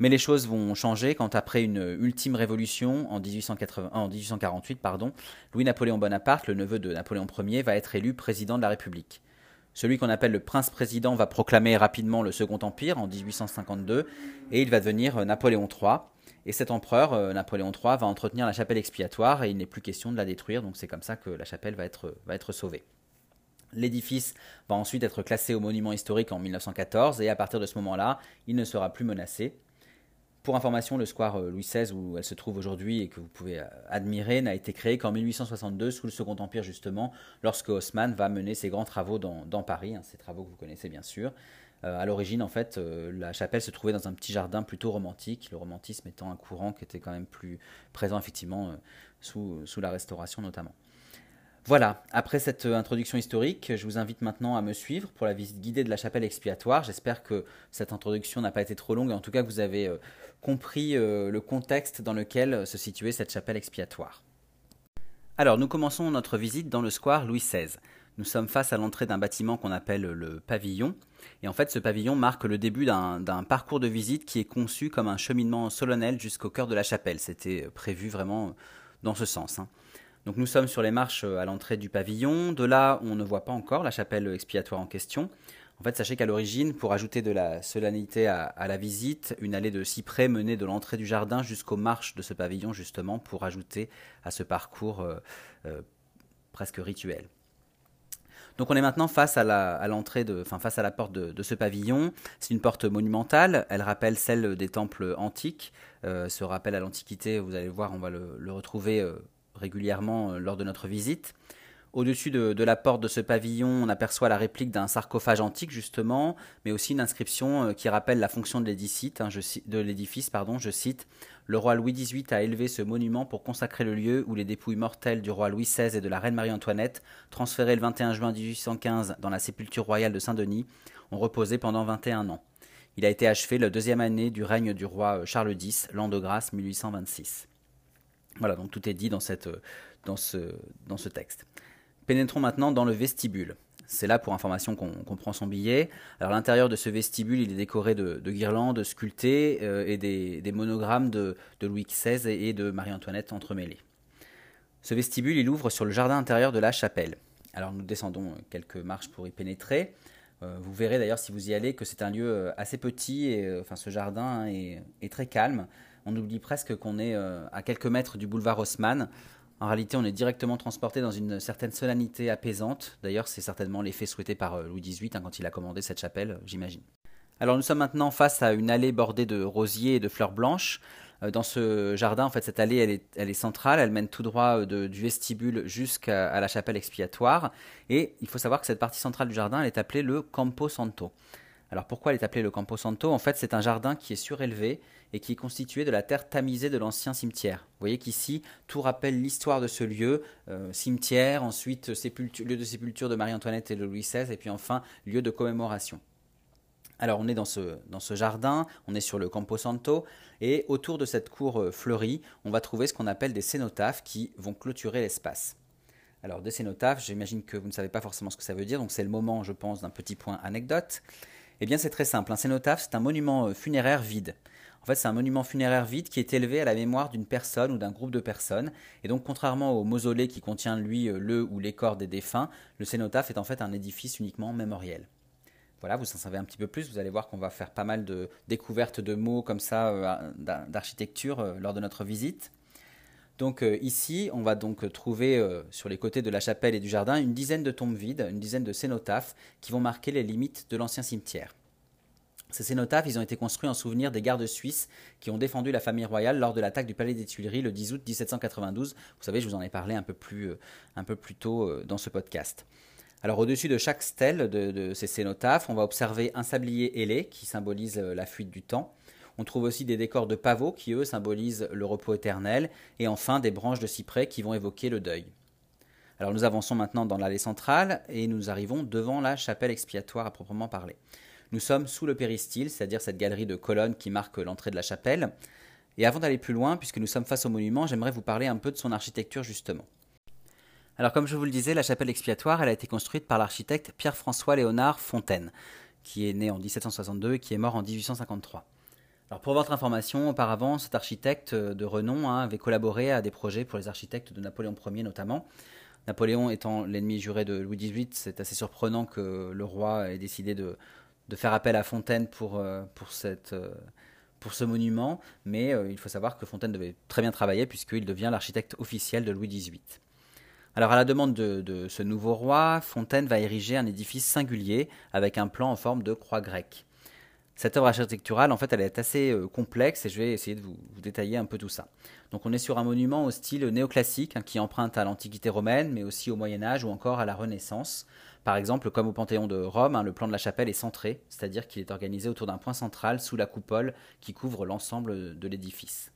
Mais les choses vont changer quand, après une ultime révolution en, 1848, pardon, Louis-Napoléon Bonaparte, le neveu de Napoléon Ier, va être élu président de la République. Celui qu'on appelle le prince-président va proclamer rapidement le Second Empire en 1852 et il va devenir euh, Napoléon III. Et cet empereur, euh, Napoléon III, va entretenir la chapelle expiatoire et il n'est plus question de la détruire, donc c'est comme ça que la chapelle va être, va être sauvée. L'édifice va ensuite être classé au monument historique en 1914 et à partir de ce moment-là, il ne sera plus menacé. Pour information, le square euh, Louis XVI, où elle se trouve aujourd'hui et que vous pouvez euh, admirer, n'a été créé qu'en 1862 sous le Second Empire justement, lorsque Haussmann va mener ses grands travaux dans, Paris, hein, ces travaux que vous connaissez bien sûr. Euh, à l'origine, en fait, la chapelle se trouvait dans un petit jardin plutôt romantique, le romantisme étant un courant qui était quand même plus présent effectivement sous la Restauration notamment. Voilà, après cette euh, introduction historique, je vous invite maintenant à me suivre pour la visite guidée de la chapelle expiatoire. J'espère que cette introduction n'a pas été trop longue et en tout cas que vous avez euh, compris euh, le contexte dans lequel se situait cette chapelle expiatoire. Alors, nous commençons notre visite dans le square Louis XVI. Nous sommes face à l'entrée d'un bâtiment qu'on appelle le pavillon. Et en fait, ce pavillon marque le début d'un parcours de visite qui est conçu comme un cheminement solennel jusqu'au cœur de la chapelle. C'était prévu vraiment dans ce sens. Hein. Donc nous sommes sur les marches euh, à l'entrée du pavillon. De là, on ne voit pas encore la chapelle expiatoire en question. En fait, sachez qu'à l'origine, pour ajouter de la solennité à, la visite, une allée de cyprès menait de l'entrée du jardin jusqu'aux marches de ce pavillon, justement, pour ajouter à ce parcours euh, euh, presque rituel. Donc on est maintenant face à l'entrée de, enfin face à la porte de, ce pavillon. C'est une porte monumentale. Elle rappelle celle des temples antiques. ce rappel à l'Antiquité, vous allez voir, on va le, retrouver régulièrement euh, lors de notre visite. Au-dessus de, la porte de ce pavillon, on aperçoit la réplique d'un sarcophage antique, justement, mais aussi une inscription euh, qui rappelle la fonction de l'édifice. Hein, l'édifice je cite Le roi Louis XVIII a élevé ce monument pour consacrer le lieu où les dépouilles mortelles du roi Louis XVI et de la reine Marie-Antoinette, transférées le 21 juin 1815 dans la sépulture royale de Saint-Denis, ont reposé pendant 21 ans. Il a été achevé la deuxième année du règne du roi euh, Charles X, l'an de grâce 1826. Voilà, donc tout est dit dans, euh, ce texte. Pénétrons maintenant dans le vestibule. C'est là pour information qu'on prend son billet. Alors l'intérieur de ce vestibule, il est décoré de, guirlandes sculptées euh, et des, monogrammes de, Louis XVI et, de Marie-Antoinette entremêlés. Ce vestibule, il ouvre sur le jardin intérieur de la chapelle. Alors nous descendons quelques marches pour y pénétrer. Euh, vous verrez d'ailleurs si vous y allez que c'est un lieu euh, assez petit et enfin ce jardin est, est très calme. On oublie presque qu'on est à quelques mètres du boulevard Haussmann. En réalité, on est directement transporté dans une certaine solennité apaisante. D'ailleurs, c'est certainement l'effet souhaité par euh, Louis XVIII hein, quand il a commandé cette chapelle, euh, j'imagine. Alors nous sommes maintenant face à une allée bordée de rosiers et de fleurs blanches. Euh, dans ce jardin, en fait, cette allée, elle est, centrale, elle mène tout droit du vestibule jusqu'à la chapelle expiatoire. Et il faut savoir que cette partie centrale du jardin, elle est appelée le Campo Santo. Alors pourquoi elle est appelée le Campo Santo? En fait, c'est un jardin qui est surélevé et qui est constitué de la terre tamisée de l'ancien cimetière. Vous voyez qu'ici, tout rappelle l'histoire de ce lieu, euh, cimetière, ensuite lieu de sépulture de Marie-Antoinette et de Louis XVI, et puis enfin lieu de commémoration. Alors on est dans ce, dans ce jardin, on est sur le Campo Santo, et autour de cette cour euh, fleurie, on va trouver ce qu'on appelle des cénotaphes qui vont clôturer l'espace. Alors des cénotaphes, j'imagine que vous ne savez pas forcément ce que ça veut dire, donc c'est le moment, je pense, d'un petit point anecdote. Eh bien c'est très simple, un cénotaphe, c'est un monument euh, funéraire vide. Fait, c'est un monument funéraire vide qui est élevé à la mémoire d'une personne ou d'un groupe de personnes. Et donc, contrairement au mausolée qui contient, lui, euh, le ou les corps des défunts, le cénotaphe est en fait un édifice uniquement mémoriel. Voilà, vous en savez un petit peu plus. Vous allez voir qu'on va faire pas mal de découvertes de mots comme ça euh, d'architecture euh, lors de notre visite. Donc ici, on va donc trouver sur les côtés de la chapelle et du jardin une dizaine de tombes vides, une dizaine de cénotaphes qui vont marquer les limites de l'ancien cimetière. Ces cénotaphes, ont été construits en souvenir des gardes suisses qui ont défendu la famille royale lors de l'attaque du palais des Tuileries le 10 août 1792. Vous savez, je vous en ai parlé un peu plus, euh, un peu plus tôt euh, dans ce podcast. Alors au-dessus de chaque stèle de, ces cénotaphes, on va observer un sablier ailé qui symbolise euh, la fuite du temps. On trouve aussi des décors de pavots qui, eux, symbolisent le repos éternel. Et enfin, des branches de cyprès qui vont évoquer le deuil. Alors nous avançons maintenant dans l'allée centrale et nous arrivons devant la chapelle expiatoire à proprement parler. Nous sommes sous le péristyle, c'est-à-dire cette galerie de colonnes qui marque l'entrée de la chapelle. Et avant d'aller plus loin, puisque nous sommes face au monument, j'aimerais vous parler un peu de son architecture justement. Alors comme je vous le disais, la chapelle expiatoire, elle a été construite par l'architecte Pierre-François Léonard Fontaine, qui est né en 1762 et qui est mort en 1853. Alors pour votre information, auparavant, cet architecte de renom hein, avait collaboré à des projets pour les architectes de Napoléon Ier notamment. Napoléon étant l'ennemi juré de Louis XVIII, c'est assez surprenant que le roi ait décidé de, de faire appel à Fontaine pour, euh, pour, euh, pour ce monument, mais euh, il faut savoir que Fontaine devait très bien travailler puisqu'il devient l'architecte officiel de Louis XVIII. Alors à la demande de, de, ce nouveau roi, Fontaine va ériger un édifice singulier avec un plan en forme de croix grecque. Cette œuvre architecturale, en fait, elle est assez complexe et je vais essayer de vous, détailler un peu tout ça. Donc on est sur un monument au style néoclassique hein, qui emprunte à l'Antiquité romaine, mais aussi au Moyen Âge ou encore à la Renaissance. Par exemple, comme au Panthéon de Rome, hein, le plan de la chapelle est centré, c'est-à-dire qu'il est organisé autour d'un point central sous la coupole qui couvre l'ensemble de l'édifice.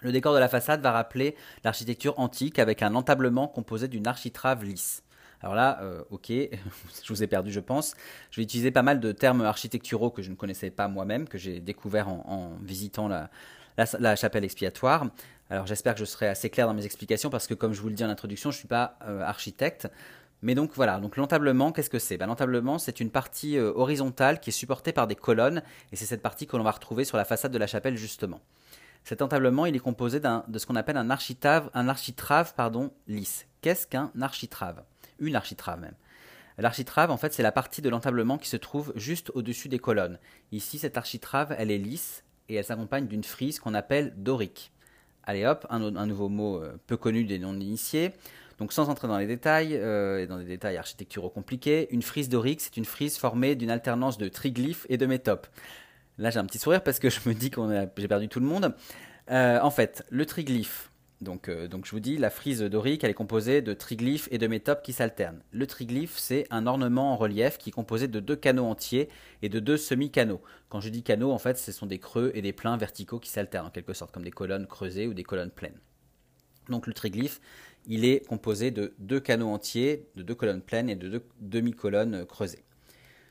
Le décor de la façade va rappeler l'architecture antique avec un entablement composé d'une architrave lisse. Alors là, euh, ok, (laughs) je vous ai perdu, je pense. Je vais utiliser pas mal de termes architecturaux que je ne connaissais pas moi-même, que j'ai découvert en, visitant la, chapelle expiatoire. Alors j'espère que je serai assez clair dans mes explications parce que comme je vous le dis en introduction, je ne suis pas euh, architecte. Mais donc voilà, donc l'entablement, qu'est-ce que c'est? Ben, L'entablement, c'est une partie euh, horizontale qui est supportée par des colonnes, et c'est cette partie que l'on va retrouver sur la façade de la chapelle justement. Cet entablement, il est composé de ce qu'on appelle un architrave, un architrave pardon, lisse. Qu'est-ce qu'un architrave? Une architrave même. L'architrave, en fait, c'est la partie de l'entablement qui se trouve juste au-dessus des colonnes. Ici, cette architrave, elle est lisse et elle s'accompagne d'une frise qu'on appelle dorique. Allez hop, un, nouveau mot euh, peu connu des non-initiés. Donc sans entrer dans les détails, euh, et dans des détails architecturaux compliqués, une frise dorique, c'est une frise formée d'une alternance de triglyphes et de métopes. Là j'ai un petit sourire parce que je me dis que j'ai perdu tout le monde. Euh, en fait, le triglyphe, Donc, euh, donc, je vous dis, la frise dorique, elle est composée de triglyphes et de métopes qui s'alternent. Le triglyphe, c'est un ornement en relief qui est composé de deux canaux entiers et de deux semi-canaux. Quand je dis canaux, en fait, ce sont des creux et des pleins verticaux qui s'alternent en quelque sorte, comme des colonnes creusées ou des colonnes pleines. Donc le triglyphe, il est composé de deux canaux entiers, de deux colonnes pleines et de deux demi-colonnes creusées.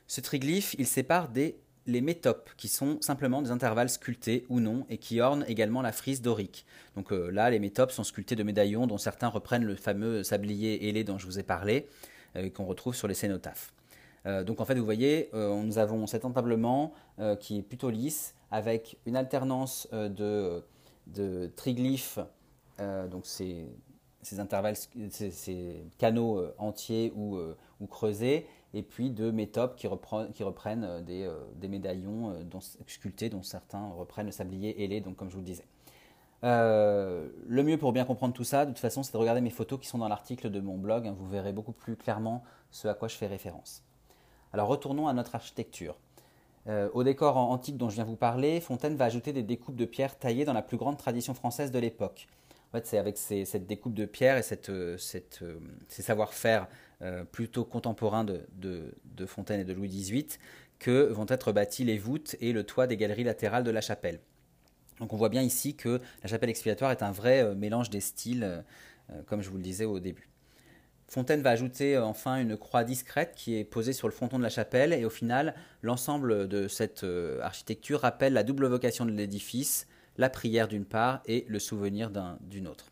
Ce triglyphe, il sépare des les métopes, qui sont simplement des intervalles sculptés ou non, et qui ornent également la frise dorique. Donc euh, là, les métopes sont sculptés de médaillons dont certains reprennent le fameux sablier ailé dont je vous ai parlé, euh, qu'on retrouve sur les cénotaphes. Euh, donc en fait, vous voyez, nous avons cet entablement qui est plutôt lisse, avec une alternance de, triglyphes, donc ces, intervalles, ces, canaux entiers ou creusés, et puis de métopes qui, qui reprennent euh, euh, des, médaillons euh, sculptés, dont certains reprennent le sablier ailé, donc comme je vous le disais. le mieux pour bien comprendre tout ça, de toute façon, c'est de regarder mes photos qui sont dans l'article de mon blog. Hein. vous verrez beaucoup plus clairement ce à quoi je fais référence. Alors retournons à notre architecture. au décor antique dont je viens vous parler, Fontaine va ajouter des découpes de pierre taillées dans la plus grande tradition française de l'époque. En fait, c'est avec cette découpe de pierre et cette, ces savoir-faire euh, plutôt contemporains de, Fontaine et de Louis XVIII que vont être bâties les voûtes et le toit des galeries latérales de la chapelle. Donc on voit bien ici que la chapelle expiatoire est un vrai euh, mélange des styles, euh, comme je vous le disais au début. Fontaine va ajouter enfin une croix discrète qui est posée sur le fronton de la chapelle et au final l'ensemble de cette architecture rappelle la double vocation de l'édifice, la prière d'une part et le souvenir d'une autre.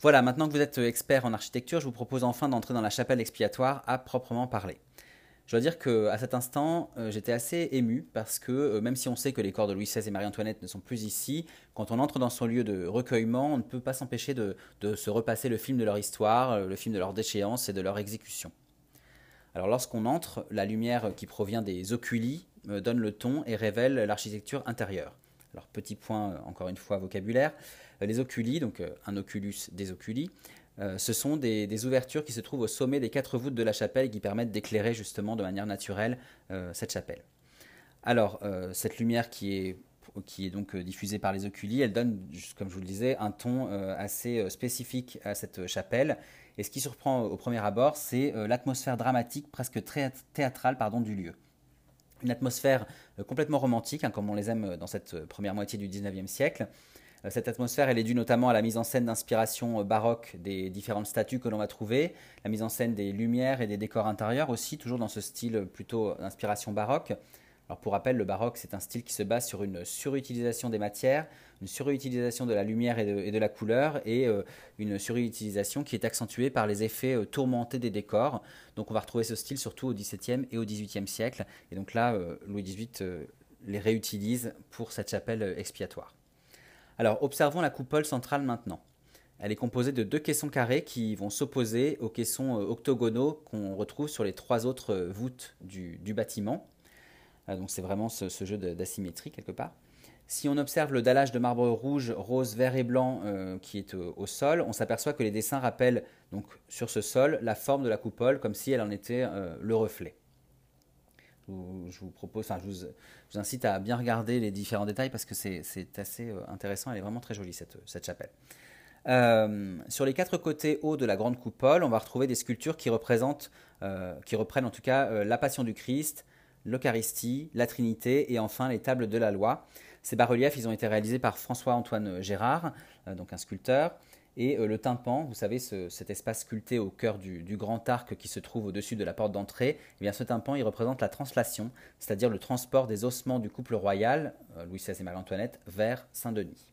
Voilà, maintenant que vous êtes expert en architecture, je vous propose enfin d'entrer dans la chapelle expiatoire à proprement parler. Je dois dire qu'à cet instant, euh, j'étais assez ému parce que euh, même si on sait que les corps de Louis XVI et Marie-Antoinette ne sont plus ici, quand on entre dans son lieu de recueillement, on ne peut pas s'empêcher de, se repasser le film de leur histoire, euh, le film de leur déchéance et de leur exécution. Alors lorsqu'on entre, la lumière qui provient des oculi donne le ton et révèle l'architecture intérieure. Alors petit point, encore une fois, vocabulaire. Euh, les oculi, donc euh, un oculus des oculi, euh, ce sont des, ouvertures qui se trouvent au sommet des quatre voûtes de la chapelle et qui permettent d'éclairer justement de manière naturelle cette chapelle. Alors, cette lumière qui est, qui est donc diffusée par les oculi, elle donne, comme je vous le disais, un ton assez spécifique à cette chapelle. Et ce qui surprend au premier abord, c'est l'atmosphère dramatique, presque très théâtrale pardon, du lieu. Une atmosphère complètement romantique, hein, comme on les aime dans cette première moitié du 19e siècle, euh, cette atmosphère, elle est due notamment à la mise en scène d'inspiration euh, baroque des différentes statues que l'on va trouver, la mise en scène des lumières et des décors intérieurs aussi, toujours dans ce style plutôt d'inspiration baroque. Alors pour rappel, le baroque, c'est un style qui se base sur une surutilisation des matières, une surutilisation de la lumière et de, la couleur, et euh, une surutilisation qui est accentuée par les effets tourmentés des décors. Donc on va retrouver ce style surtout au XVIIe et au XVIIIe siècle. Et donc là, Louis XVIII les réutilise pour cette chapelle expiatoire. Alors observons la coupole centrale maintenant. Elle est composée de deux caissons carrés qui vont s'opposer aux caissons euh, octogonaux qu'on retrouve sur les trois autres euh, voûtes du, bâtiment. Euh, donc c'est vraiment ce, jeu d'asymétrie quelque part. Si on observe le dallage de marbre rouge, rose, vert et blanc qui est au, sol, on s'aperçoit que les dessins rappellent donc sur ce sol la forme de la coupole comme si elle en était le reflet je vous propose, enfin, je vous, incite à bien regarder les différents détails parce que c'est assez euh, intéressant. Elle est vraiment très jolie cette, chapelle. Euh, sur les quatre côtés hauts de la grande coupole, on va retrouver des sculptures qui représentent, euh, qui reprennent en tout cas la Passion du Christ, l'Eucharistie, la Trinité et enfin les tables de la loi. Ces bas-reliefs, ils ont été réalisés par François-Antoine Gérard, donc un sculpteur. Et euh, le tympan, vous savez, cet espace sculpté au cœur du, grand arc qui se trouve au-dessus de la porte d'entrée, eh bien ce tympan, il représente la translation, c'est-à-dire le transport des ossements du couple royal, euh, Louis XVI et Marie-Antoinette, vers Saint-Denis.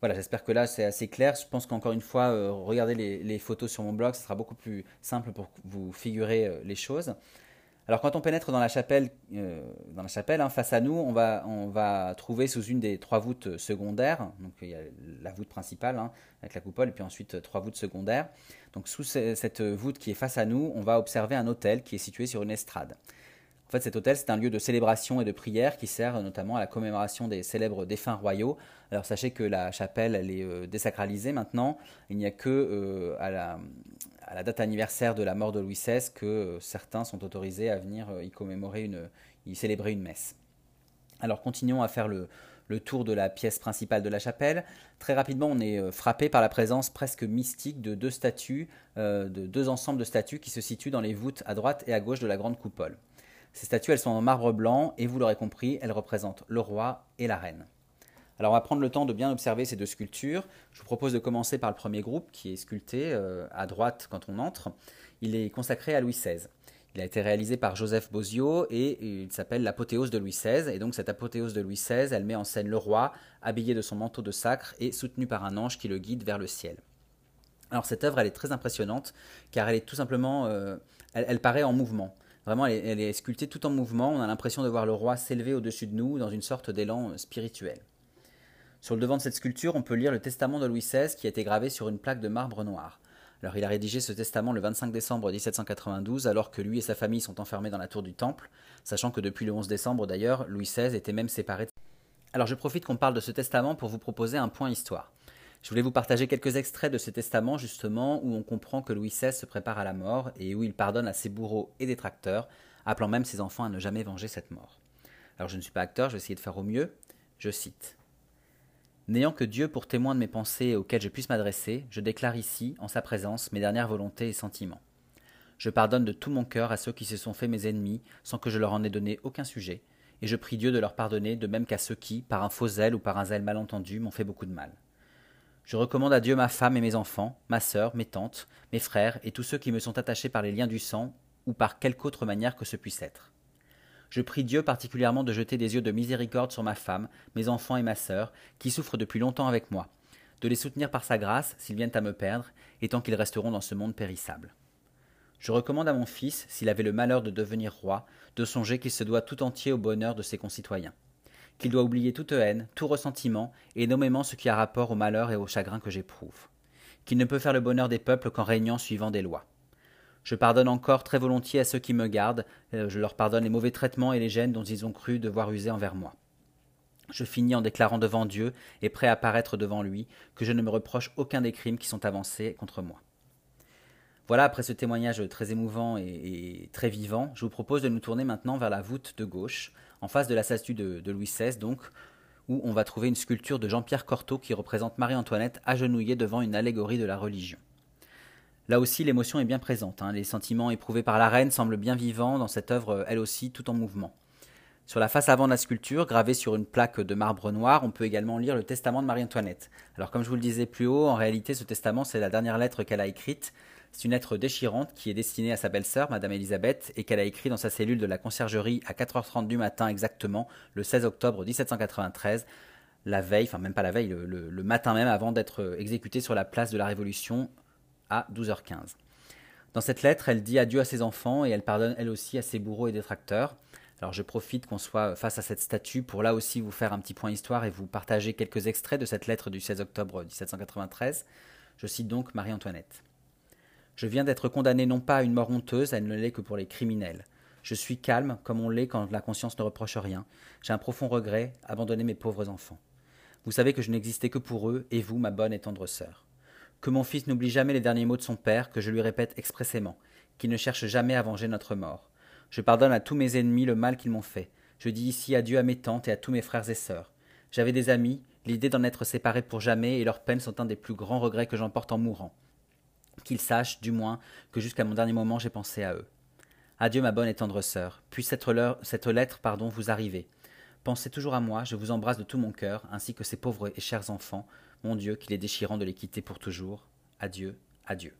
Voilà, j'espère que là c'est assez clair. Je pense qu'encore une fois, euh, regardez les, photos sur mon blog, ce sera beaucoup plus simple pour vous figurer les choses. Alors quand on pénètre dans la chapelle, euh, dans la chapelle hein, face à nous, on va, on va trouver sous une des trois voûtes secondaires, donc il y a la voûte principale hein, avec la coupole, et puis ensuite trois voûtes secondaires. Donc sous cette voûte qui est face à nous, on va observer un hôtel qui est situé sur une estrade. En fait, cet hôtel, c'est un lieu de célébration et de prière qui sert notamment à la commémoration des célèbres défunts royaux. Alors sachez que la chapelle, elle est euh, désacralisée maintenant. Il n'y a que euh, à, la, à, la, date anniversaire de la mort de Louis XVI que euh, certains sont autorisés à venir y commémorer, y célébrer une messe. Alors continuons à faire le, le tour de la pièce principale de la chapelle, très rapidement on est frappé par la présence presque mystique de deux statues, de deux ensembles de statues qui se situent dans les voûtes à droite et à gauche de la grande coupole. Ces statues, elles sont en marbre blanc et vous l'aurez compris, elles représentent le roi et la reine. Alors on va prendre le temps de bien observer ces deux sculptures. Je vous propose de commencer par le premier groupe qui est sculpté euh, à droite quand on entre. Il est consacré à Louis XVI. Il a été réalisé par Joseph Bozio et il s'appelle l'apothéose de Louis XVI. Et donc cette apothéose de Louis XVI, elle met en scène le roi, habillé de son manteau de sacre et soutenu par un ange qui le guide vers le ciel. Alors cette œuvre, elle est très impressionnante car elle est tout simplement, euh, elle, paraît en mouvement. Vraiment, elle est, elle est sculptée tout en mouvement. On a l'impression de voir le roi s'élever au-dessus de nous dans une sorte d'élan spirituel. Sur le devant de cette sculpture, on peut lire le testament de Louis XVI qui a été gravé sur une plaque de marbre noir. Alors il a rédigé ce testament le 25 décembre 1792 alors que lui et sa famille sont enfermés dans la tour du Temple, sachant que depuis le 11 décembre d'ailleurs, Louis XVI était même séparé. Alors je profite qu'on parle de ce testament pour vous proposer un point histoire. Je voulais vous partager quelques extraits de ce testament justement où on comprend que Louis XVI se prépare à la mort et où il pardonne à ses bourreaux et détracteurs, appelant même ses enfants à ne jamais venger cette mort. Alors je ne suis pas acteur, je vais essayer de faire au mieux. Je cite. N'ayant que Dieu pour témoin de mes pensées auxquelles je puisse m'adresser, je déclare ici, en sa présence, mes dernières volontés et sentiments. Je pardonne de tout mon cœur à ceux qui se sont faits mes ennemis sans que je leur en ai donné aucun sujet, et je prie Dieu de leur pardonner de même qu'à ceux qui, par un faux zèle ou par un zèle malentendu, m'ont fait beaucoup de mal. Je recommande à Dieu ma femme et mes enfants, ma sœur, mes tantes, mes frères et tous ceux qui me sont attachés par les liens du sang ou par quelque autre manière que ce puisse être. Je prie Dieu particulièrement de jeter des yeux de miséricorde sur ma femme, mes enfants et ma sœur, qui souffrent depuis longtemps avec moi, de les soutenir par sa grâce s'ils viennent à me perdre, et tant qu'ils resteront dans ce monde périssable. Je recommande à mon fils, s'il avait le malheur de devenir roi, de songer qu'il se doit tout entier au bonheur de ses concitoyens, qu'il doit oublier toute haine, tout ressentiment, et nommément ce qui a rapport au malheur et au chagrin que j'éprouve, qu'il ne peut faire le bonheur des peuples qu'en régnant suivant des lois je pardonne encore très volontiers à ceux qui me gardent, euh, je leur pardonne les mauvais traitements et les gênes dont ils ont cru devoir user envers moi. Je finis en déclarant devant Dieu, et prêt à paraître devant lui, que je ne me reproche aucun des crimes qui sont avancés contre moi. Voilà, après ce témoignage très émouvant et, très vivant, je vous propose de nous tourner maintenant vers la voûte de gauche, en face de la statue de, de Louis XVI, donc, où on va trouver une sculpture de Jean-Pierre Cortot qui représente Marie-Antoinette agenouillée devant une allégorie de la religion. Là aussi, l'émotion est bien présente. Hein. Les sentiments éprouvés par la reine semblent bien vivants dans cette œuvre, elle aussi, tout en mouvement. Sur la face avant de la sculpture, gravée sur une plaque de marbre noir, on peut également lire le testament de Marie-Antoinette. Alors, comme je vous le disais plus haut, en réalité, ce testament, c'est la dernière lettre qu'elle a écrite. C'est une lettre déchirante qui est destinée à sa belle-sœur, Madame Elisabeth, et qu'elle a écrite dans sa cellule de la conciergerie à 4h30 du matin exactement, le 16 octobre 1793, la veille, enfin même pas la veille, le matin même avant d'être exécutée sur la place de la Révolution à 12h15. Dans cette lettre, elle dit adieu à ses enfants et elle pardonne elle aussi à ses bourreaux et détracteurs. Alors je profite qu'on soit face à cette statue pour là aussi vous faire un petit point histoire et vous partager quelques extraits de cette lettre du 16 octobre 1793. Je cite donc Marie-Antoinette. Je viens d'être condamné non pas à une mort honteuse, elle ne l'est que pour les criminels. Je suis calme, comme on l'est quand la conscience ne reproche rien. J'ai un profond regret, abandonner mes pauvres enfants. Vous savez que je n'existais que pour eux, et vous, ma bonne et tendre sœur. Que mon fils n'oublie jamais les derniers mots de son père, que je lui répète expressément, qu'il ne cherche jamais à venger notre mort. Je pardonne à tous mes ennemis le mal qu'ils m'ont fait. Je dis ici adieu à mes tantes et à tous mes frères et sœurs. J'avais des amis, l'idée d'en être séparé pour jamais et leurs peines sont un des plus grands regrets que j'emporte en mourant. Qu'ils sachent, du moins, que jusqu'à mon dernier moment j'ai pensé à eux. Adieu ma bonne et tendre sœur. Puisse cette, cette lettre pardon, vous arriver. Pensez toujours à moi, je vous embrasse de tout mon cœur, ainsi que ces pauvres et chers enfants, mon Dieu, qu'il est déchirant de les quitter pour toujours. Adieu, adieu.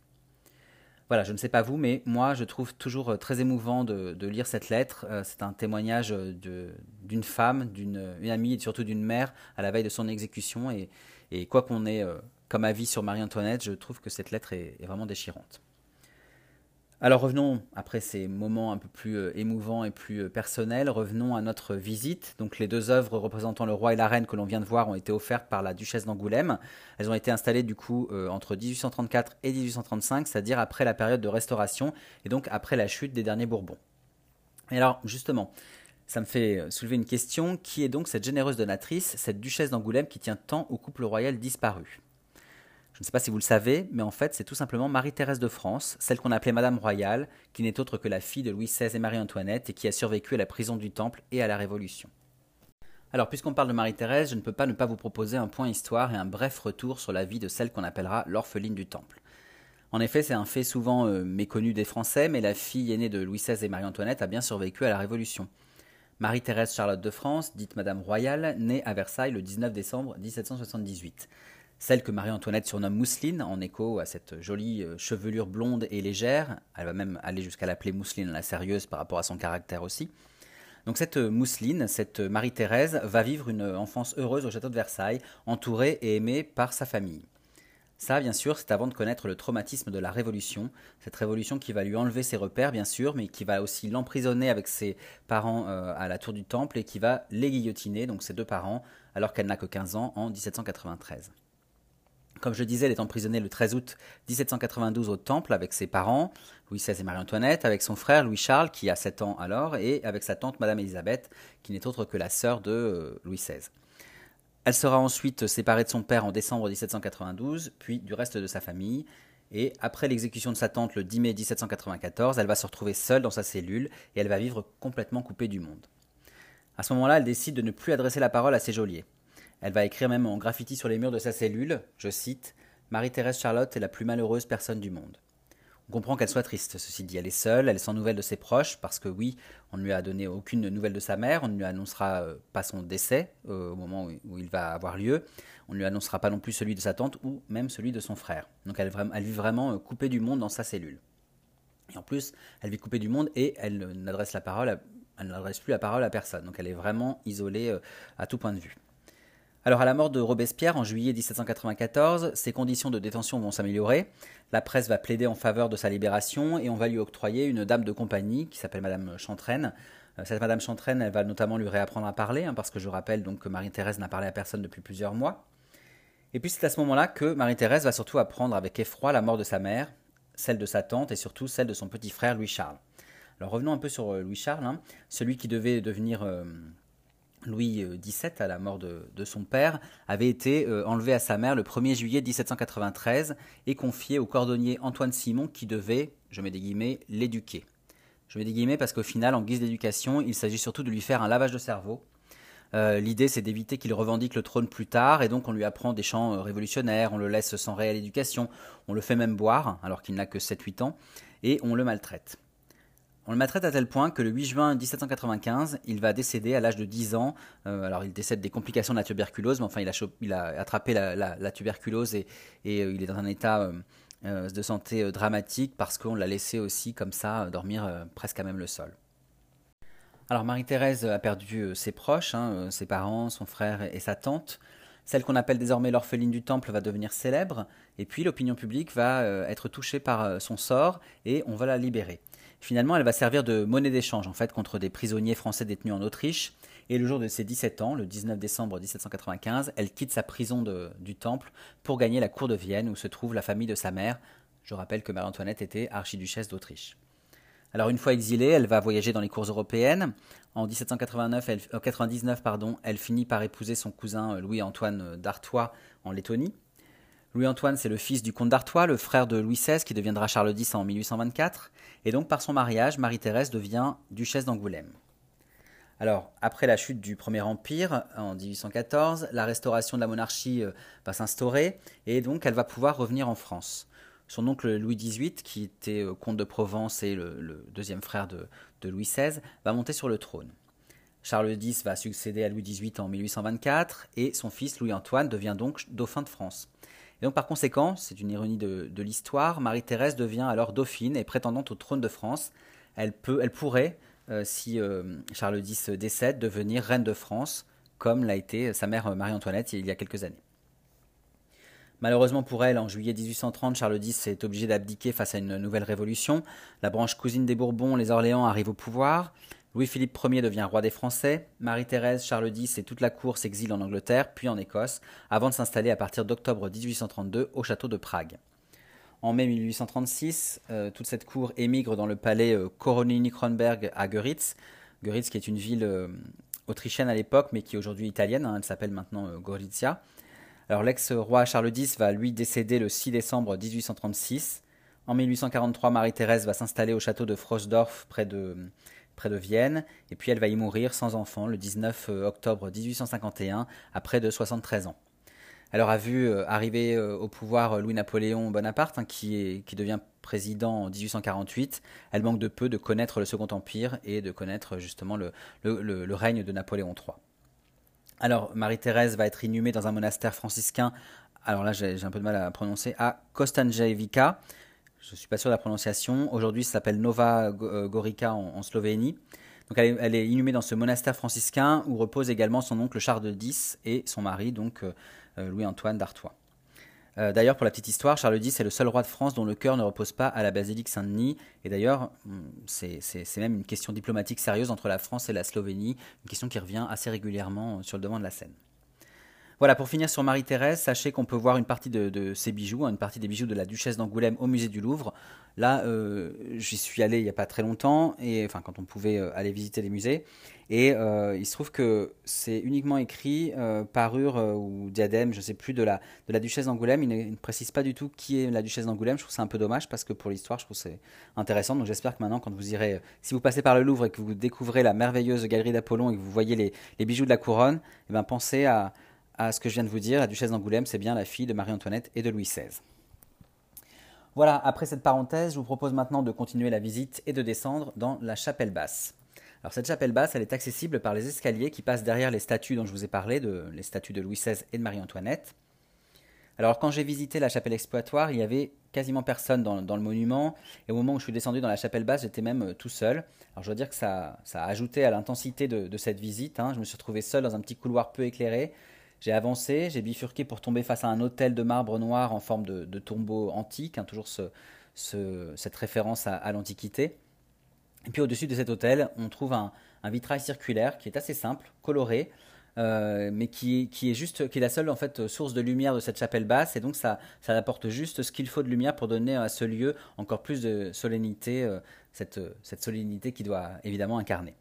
Voilà, je ne sais pas vous, mais moi, je trouve toujours euh, très émouvant de, lire cette lettre. Euh, c'est un témoignage d'une femme, d'une amie et surtout d'une mère à la veille de son exécution. Et, quoi qu'on ait euh, comme avis sur Marie-Antoinette, je trouve que cette lettre est vraiment déchirante. Alors revenons, après ces moments un peu plus euh, émouvants et plus euh, personnels, revenons à notre visite. Donc les deux œuvres représentant le roi et la reine que l'on vient de voir ont été offertes par la duchesse d'Angoulême. Elles ont été installées du coup euh, entre 1834 et 1835, c'est-à-dire après la période de restauration et donc après la chute des derniers Bourbons. Et alors justement, ça me fait soulever une question, qui est donc cette généreuse donatrice, cette duchesse d'Angoulême qui tient tant au couple royal disparu? Je ne sais pas si vous le savez, mais en fait, c'est tout simplement Marie-Thérèse de France, celle qu'on appelait Madame Royale, qui n'est autre que la fille de Louis XVI et Marie-Antoinette et qui a survécu à la prison du Temple et à la Révolution. Alors, puisqu'on parle de Marie-Thérèse, je ne peux pas ne pas vous proposer un point histoire et un bref retour sur la vie de celle qu'on appellera l'orpheline du Temple. En effet, c'est un fait souvent euh, méconnu des Français, mais la fille aînée de Louis XVI et Marie-Antoinette a bien survécu à la Révolution. Marie-Thérèse Charlotte de France, dite Madame Royale, née à Versailles le 19 décembre 1778. Celle que Marie-Antoinette surnomme Mousseline, en écho à cette jolie euh, chevelure blonde et légère. Elle va même aller jusqu'à l'appeler Mousseline la sérieuse par rapport à son caractère aussi. Donc cette euh, Mousseline, cette euh, Marie-Thérèse, va vivre une enfance heureuse au château de Versailles, entourée et aimée par sa famille. Ça, bien sûr, c'est avant de connaître le traumatisme de la Révolution, cette révolution qui va lui enlever ses repères, bien sûr, mais qui va aussi l'emprisonner avec ses parents à la tour du Temple et qui va les guillotiner, donc ses deux parents, alors qu'elle n'a que 15 ans, en 1793. Comme je disais, elle est emprisonnée le 13 août 1792 au Temple avec ses parents, Louis XVI et Marie-Antoinette, avec son frère Louis-Charles, qui a 7 ans alors, et avec sa tante Madame Elisabeth, qui n'est autre que la sœur de euh, Louis XVI. Elle sera ensuite séparée de son père en décembre 1792, puis du reste de sa famille, et après l'exécution de sa tante le 10 mai 1794, elle va se retrouver seule dans sa cellule et elle va vivre complètement coupée du monde. À ce moment-là, elle décide de ne plus adresser la parole à ses geôliers. Elle va écrire même en graffiti sur les murs de sa cellule, je cite, Marie-Thérèse Charlotte est la plus malheureuse personne du monde. On comprend qu'elle soit triste, ceci dit. Elle est seule, elle est sans nouvelles de ses proches, parce que oui, on ne lui a donné aucune nouvelle de sa mère, on ne lui annoncera euh, pas son décès euh, au moment où il va avoir lieu, on ne lui annoncera pas non plus celui de sa tante ou même celui de son frère. Donc elle, vit vraiment euh, coupée du monde dans sa cellule. Et en plus, elle vit coupée du monde et elle n'adresse elle n'adresse plus la parole à personne. Donc elle est vraiment isolée à tout point de vue. Alors à la mort de Robespierre en juillet 1794, ses conditions de détention vont s'améliorer. La presse va plaider en faveur de sa libération et on va lui octroyer une dame de compagnie qui s'appelle Madame Chantraine. Euh, cette Madame Chantraine, elle va notamment lui réapprendre à parler, hein, parce que je rappelle donc que Marie-Thérèse n'a parlé à personne depuis plusieurs mois. Et puis c'est à ce moment-là que Marie-Thérèse va surtout apprendre avec effroi la mort de sa mère, celle de sa tante et surtout celle de son petit frère Louis-Charles. Alors revenons un peu sur euh, Louis-Charles, hein. celui qui devait devenir euh, Louis XVII, à la mort de, son père, avait été euh, enlevé à sa mère le 1er juillet 1793 et confié au cordonnier Antoine Simon qui devait, je mets des guillemets, l'éduquer. Je mets des guillemets parce qu'au final, en guise d'éducation, il s'agit surtout de lui faire un lavage de cerveau. Euh, l'idée, c'est d'éviter qu'il revendique le trône plus tard, et donc on lui apprend des chants euh, révolutionnaires, on le laisse sans réelle éducation, on le fait même boire, alors qu'il n'a que 7-8 ans, et on le maltraite. On le maltraite à tel point que le 8 juin 1795, il va décéder à l'âge de 10 ans. Euh, alors il décède des complications de la tuberculose, mais enfin il a, attrapé la, tuberculose et, euh, il est dans un état euh, de santé dramatique parce qu'on l'a laissé aussi comme ça dormir presque à même le sol. Alors Marie-Thérèse a perdu ses proches, hein, ses parents, son frère et sa tante. Celle qu'on appelle désormais l'orpheline du Temple va devenir célèbre, et puis l'opinion publique va être touchée par son sort et on va la libérer. Finalement, elle va servir de monnaie d'échange en fait contre des prisonniers français détenus en Autriche. Et le jour de ses 17 ans, le 19 décembre 1795, elle quitte sa prison du Temple pour gagner la cour de Vienne où se trouve la famille de sa mère. Je rappelle que Marie-Antoinette était archiduchesse d'Autriche. Alors une fois exilée, elle va voyager dans les cours européennes. En 1799, elle, 99, pardon, elle finit par épouser son cousin Louis-Antoine d'Artois en Lettonie. Louis-Antoine, c'est le fils du comte d'Artois, le frère de Louis XVI qui deviendra Charles X en 1824. Et donc par son mariage, Marie-Thérèse devient duchesse d'Angoulême. Alors, après la chute du Premier Empire en 1814, la restauration de la monarchie euh, va s'instaurer et donc elle va pouvoir revenir en France. Son oncle Louis XVIII, qui était euh, comte de Provence et le, deuxième frère de, de, Louis XVI, va monter sur le trône. Charles X va succéder à Louis XVIII en 1824 et son fils Louis-Antoine devient donc dauphin de France. Et donc par conséquent, c'est une ironie de, l'histoire, Marie-Thérèse devient alors dauphine et prétendante au trône de France. Elle, pourrait, euh, si euh, Charles X décède, devenir reine de France, comme l'a été sa mère Marie-Antoinette il y a quelques années. Malheureusement pour elle, en juillet 1830, Charles X est obligé d'abdiquer face à une nouvelle révolution. La branche cousine des Bourbons, les Orléans, arrive au pouvoir. Louis-Philippe Ier devient roi des Français, Marie-Thérèse, Charles X et toute la cour s'exilent en Angleterre, puis en Écosse, avant de s'installer à partir d'octobre 1832 au château de Prague. En mai 1836, euh, toute cette cour émigre dans le palais euh, Koronini-Kronberg à Göritz. Göritz qui est une ville euh, autrichienne à l'époque, mais qui est aujourd'hui italienne, hein, elle s'appelle maintenant Gorizia. Alors l'ex-roi Charles X va lui décéder le 6 décembre 1836. En 1843, Marie-Thérèse va s'installer au château de Frosdorf près de près de Vienne, et puis elle va y mourir sans enfant le 19 octobre 1851, à près de 73 ans. Elle aura vu arriver au pouvoir Louis-Napoléon Bonaparte, hein, qui, devient président en 1848. Elle manque de peu de connaître le Second Empire et de connaître justement le, le règne de Napoléon III. Alors, Marie-Thérèse va être inhumée dans un monastère franciscain, alors là j'ai un peu de mal à prononcer, à Kostanjevica. Je ne suis pas sûr de la prononciation. Aujourd'hui, ça s'appelle Nova euh, Gorica en, Slovénie. Donc, elle est, inhumée dans ce monastère franciscain où repose également son oncle Charles X et son mari, donc euh, euh, Louis-Antoine d'Artois. D'ailleurs, pour la petite histoire, Charles X est le seul roi de France dont le cœur ne repose pas à la basilique Saint-Denis. Et d'ailleurs, hmm, c'est même une question diplomatique sérieuse entre la France et la Slovénie, une question qui revient assez régulièrement sur le devant de la scène. Voilà, pour finir sur Marie-Thérèse, sachez qu'on peut voir une partie de, ses bijoux, hein, une partie des bijoux de la Duchesse d'Angoulême au musée du Louvre. Là, euh, j'y suis allé il n'y a pas très longtemps, et enfin quand on pouvait euh, aller visiter les musées. Et euh, il se trouve que c'est uniquement écrit parure ou diadème, je ne sais plus, de la, de la Duchesse d'Angoulême. Il, ne précise pas du tout qui est la Duchesse d'Angoulême. Je trouve ça un peu dommage parce que pour l'histoire, je trouve c'est intéressant. Donc j'espère que maintenant, quand vous irez, si vous passez par le Louvre et que vous découvrez la merveilleuse galerie d'Apollon et que vous voyez les, les bijoux de la couronne, eh ben, pensez à à ce que je viens de vous dire, la duchesse d'Angoulême, c'est bien la fille de Marie-Antoinette et de Louis XVI. Voilà, après cette parenthèse, je vous propose maintenant de continuer la visite et de descendre dans la chapelle basse. Alors cette chapelle basse, elle est accessible par les escaliers qui passent derrière les statues dont je vous ai parlé, de, les statues de Louis XVI et de Marie-Antoinette. Alors quand j'ai visité la chapelle exploitoire, il y avait quasiment personne dans, le monument, et au moment où je suis descendu dans la chapelle basse, j'étais même euh, tout seul. Alors je dois dire que ça, a ajouté à l'intensité de, cette visite. Hein. Je me suis retrouvé seul dans un petit couloir peu éclairé, j'ai avancé, j'ai bifurqué pour tomber face à un hôtel de marbre noir en forme de, tombeau antique, hein, toujours cette référence à, l'Antiquité. Et puis au-dessus de cet hôtel, on trouve un, vitrail circulaire qui est assez simple, coloré, euh, mais qui, est juste, qui est la seule en fait source de lumière de cette chapelle basse, et donc ça, ça apporte juste ce qu'il faut de lumière pour donner à ce lieu encore plus de solennité, euh, cette solennité qui doit évidemment incarner.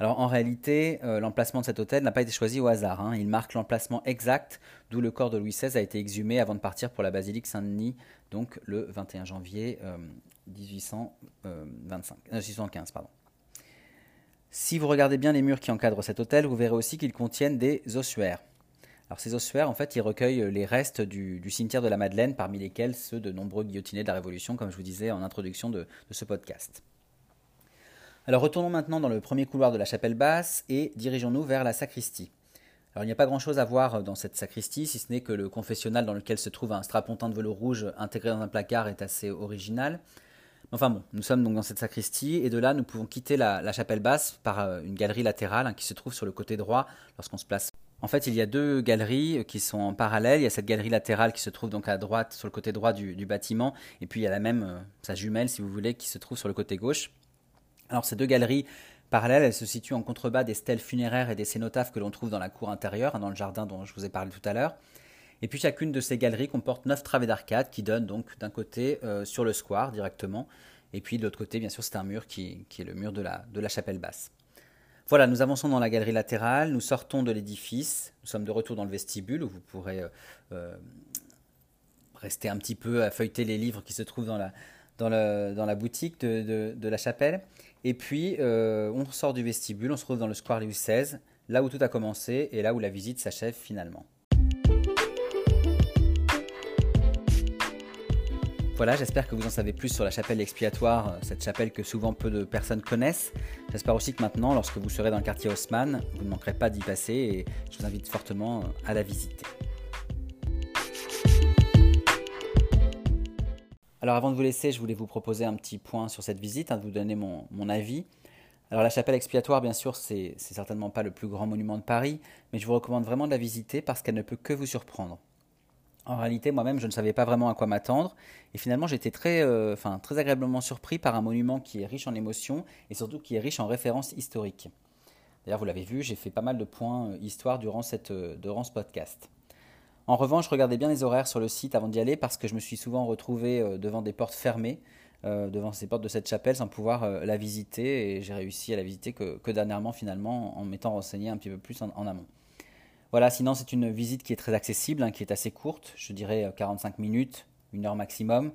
Alors en réalité, euh, l'emplacement de cet hôtel n'a pas été choisi au hasard. Hein. Il marque l'emplacement exact d'où le corps de Louis XVI a été exhumé avant de partir pour la basilique Saint-Denis, donc le 21 janvier 1825, euh, 1815. Euh. Si vous regardez bien les murs qui encadrent cet hôtel, vous verrez aussi qu'ils contiennent des ossuaires. Alors ces ossuaires, en fait, ils recueillent les restes du, cimetière de la Madeleine, parmi lesquels ceux de nombreux guillotinés de la Révolution, comme je vous disais en introduction de ce podcast. Alors retournons maintenant dans le premier couloir de la chapelle basse et dirigeons-nous vers la sacristie. Alors il n'y a pas grand-chose à voir dans cette sacristie, si ce n'est que le confessionnal dans lequel se trouve un strapontin de velours rouge intégré dans un placard est assez original. Enfin bon, nous sommes donc dans cette sacristie et de là nous pouvons quitter la, chapelle basse par euh, une galerie latérale hein, qui se trouve sur le côté droit lorsqu'on se place. En fait, il y a deux galeries qui sont en parallèle. Il y a cette galerie latérale qui se trouve donc à droite, sur le côté droit du, bâtiment, et puis il y a la même, euh, sa jumelle si vous voulez, qui se trouve sur le côté gauche. Alors ces deux galeries parallèles, elles se situent en contrebas des stèles funéraires et des cénotaphes que l'on trouve dans la cour intérieure, hein, dans le jardin dont je vous ai parlé tout à l'heure. Et puis chacune de ces galeries comporte neuf travées d'arcade qui donnent donc d'un côté euh, sur le square directement, et puis de l'autre côté, bien sûr, c'est un mur qui, est le mur de la, de la chapelle basse. Voilà, nous avançons dans la galerie latérale, nous sortons de l'édifice, nous sommes de retour dans le vestibule où vous pourrez euh, euh, rester un petit peu à feuilleter les livres qui se trouvent dans la, dans, dans la boutique de, de la chapelle. Et puis, euh, on sort du vestibule, on se retrouve dans le square Louis XVI, là où tout a commencé et là où la visite s'achève finalement. Voilà, j'espère que vous en savez plus sur la chapelle expiatoire, euh, cette chapelle que souvent peu de personnes connaissent. J'espère aussi que maintenant, lorsque vous serez dans le quartier Haussmann, vous ne manquerez pas d'y passer et je vous invite fortement à la visiter. Alors avant de vous laisser, je voulais vous proposer un petit point sur cette visite, hein, de vous donner mon, avis. Alors la chapelle expiatoire, bien sûr, c'est certainement pas le plus grand monument de Paris, mais je vous recommande vraiment de la visiter parce qu'elle ne peut que vous surprendre. En réalité, moi-même, je ne savais pas vraiment à quoi m'attendre, et finalement, j'étais très, euh, agréablement surpris par un monument qui est riche en émotions et surtout qui est riche en références historiques. D'ailleurs, vous l'avez vu, j'ai fait pas mal de points euh, histoire durant, cette, euh, durant ce podcast. En revanche, regardez bien les horaires sur le site avant d'y aller parce que je me suis souvent retrouvé euh, devant des portes fermées, euh, devant ces portes de cette chapelle sans pouvoir euh, la visiter et j'ai réussi à la visiter que, dernièrement finalement en m'étant renseigné un petit peu plus en, amont. Voilà, sinon c'est une visite qui est très accessible, hein, qui est assez courte, je dirais 45 minutes, une heure maximum.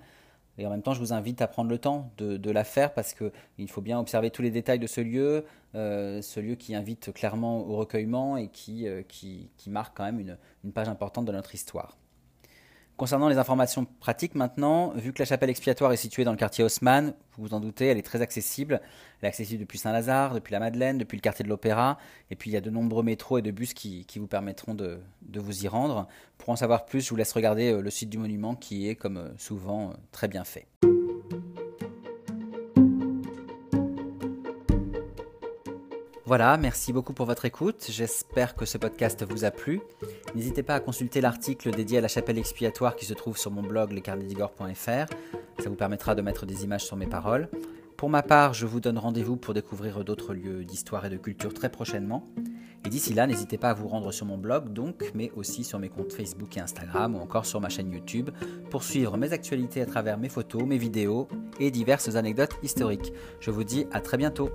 Et en même temps, je vous invite à prendre le temps de, la faire parce qu'il faut bien observer tous les détails de ce lieu, euh, ce lieu qui invite clairement au recueillement et qui, euh, marque quand même une page importante de notre histoire. Concernant les informations pratiques maintenant, vu que la chapelle expiatoire est située dans le quartier Haussmann, vous vous en doutez, elle est très accessible. Elle est accessible depuis Saint-Lazare, depuis la Madeleine, depuis le quartier de l'Opéra. Et puis il y a de nombreux métros et de bus qui, vous permettront de, vous y rendre. Pour en savoir plus, je vous laisse regarder euh, le site du monument qui est, comme euh, souvent, euh, très bien fait. Voilà, merci beaucoup pour votre écoute. J'espère que ce podcast vous a plu. N'hésitez pas à consulter l'article dédié à la chapelle expiatoire qui se trouve sur mon blog lescarnedigore.fr. Ça vous permettra de mettre des images sur mes paroles. Pour ma part, je vous donne rendez-vous pour découvrir d'autres lieux d'histoire et de culture très prochainement. Et d'ici là, n'hésitez pas à vous rendre sur mon blog, donc, mais aussi sur mes comptes Facebook et Instagram ou encore sur ma chaîne YouTube pour suivre mes actualités à travers mes photos, mes vidéos et diverses anecdotes historiques. Je vous dis à très bientôt.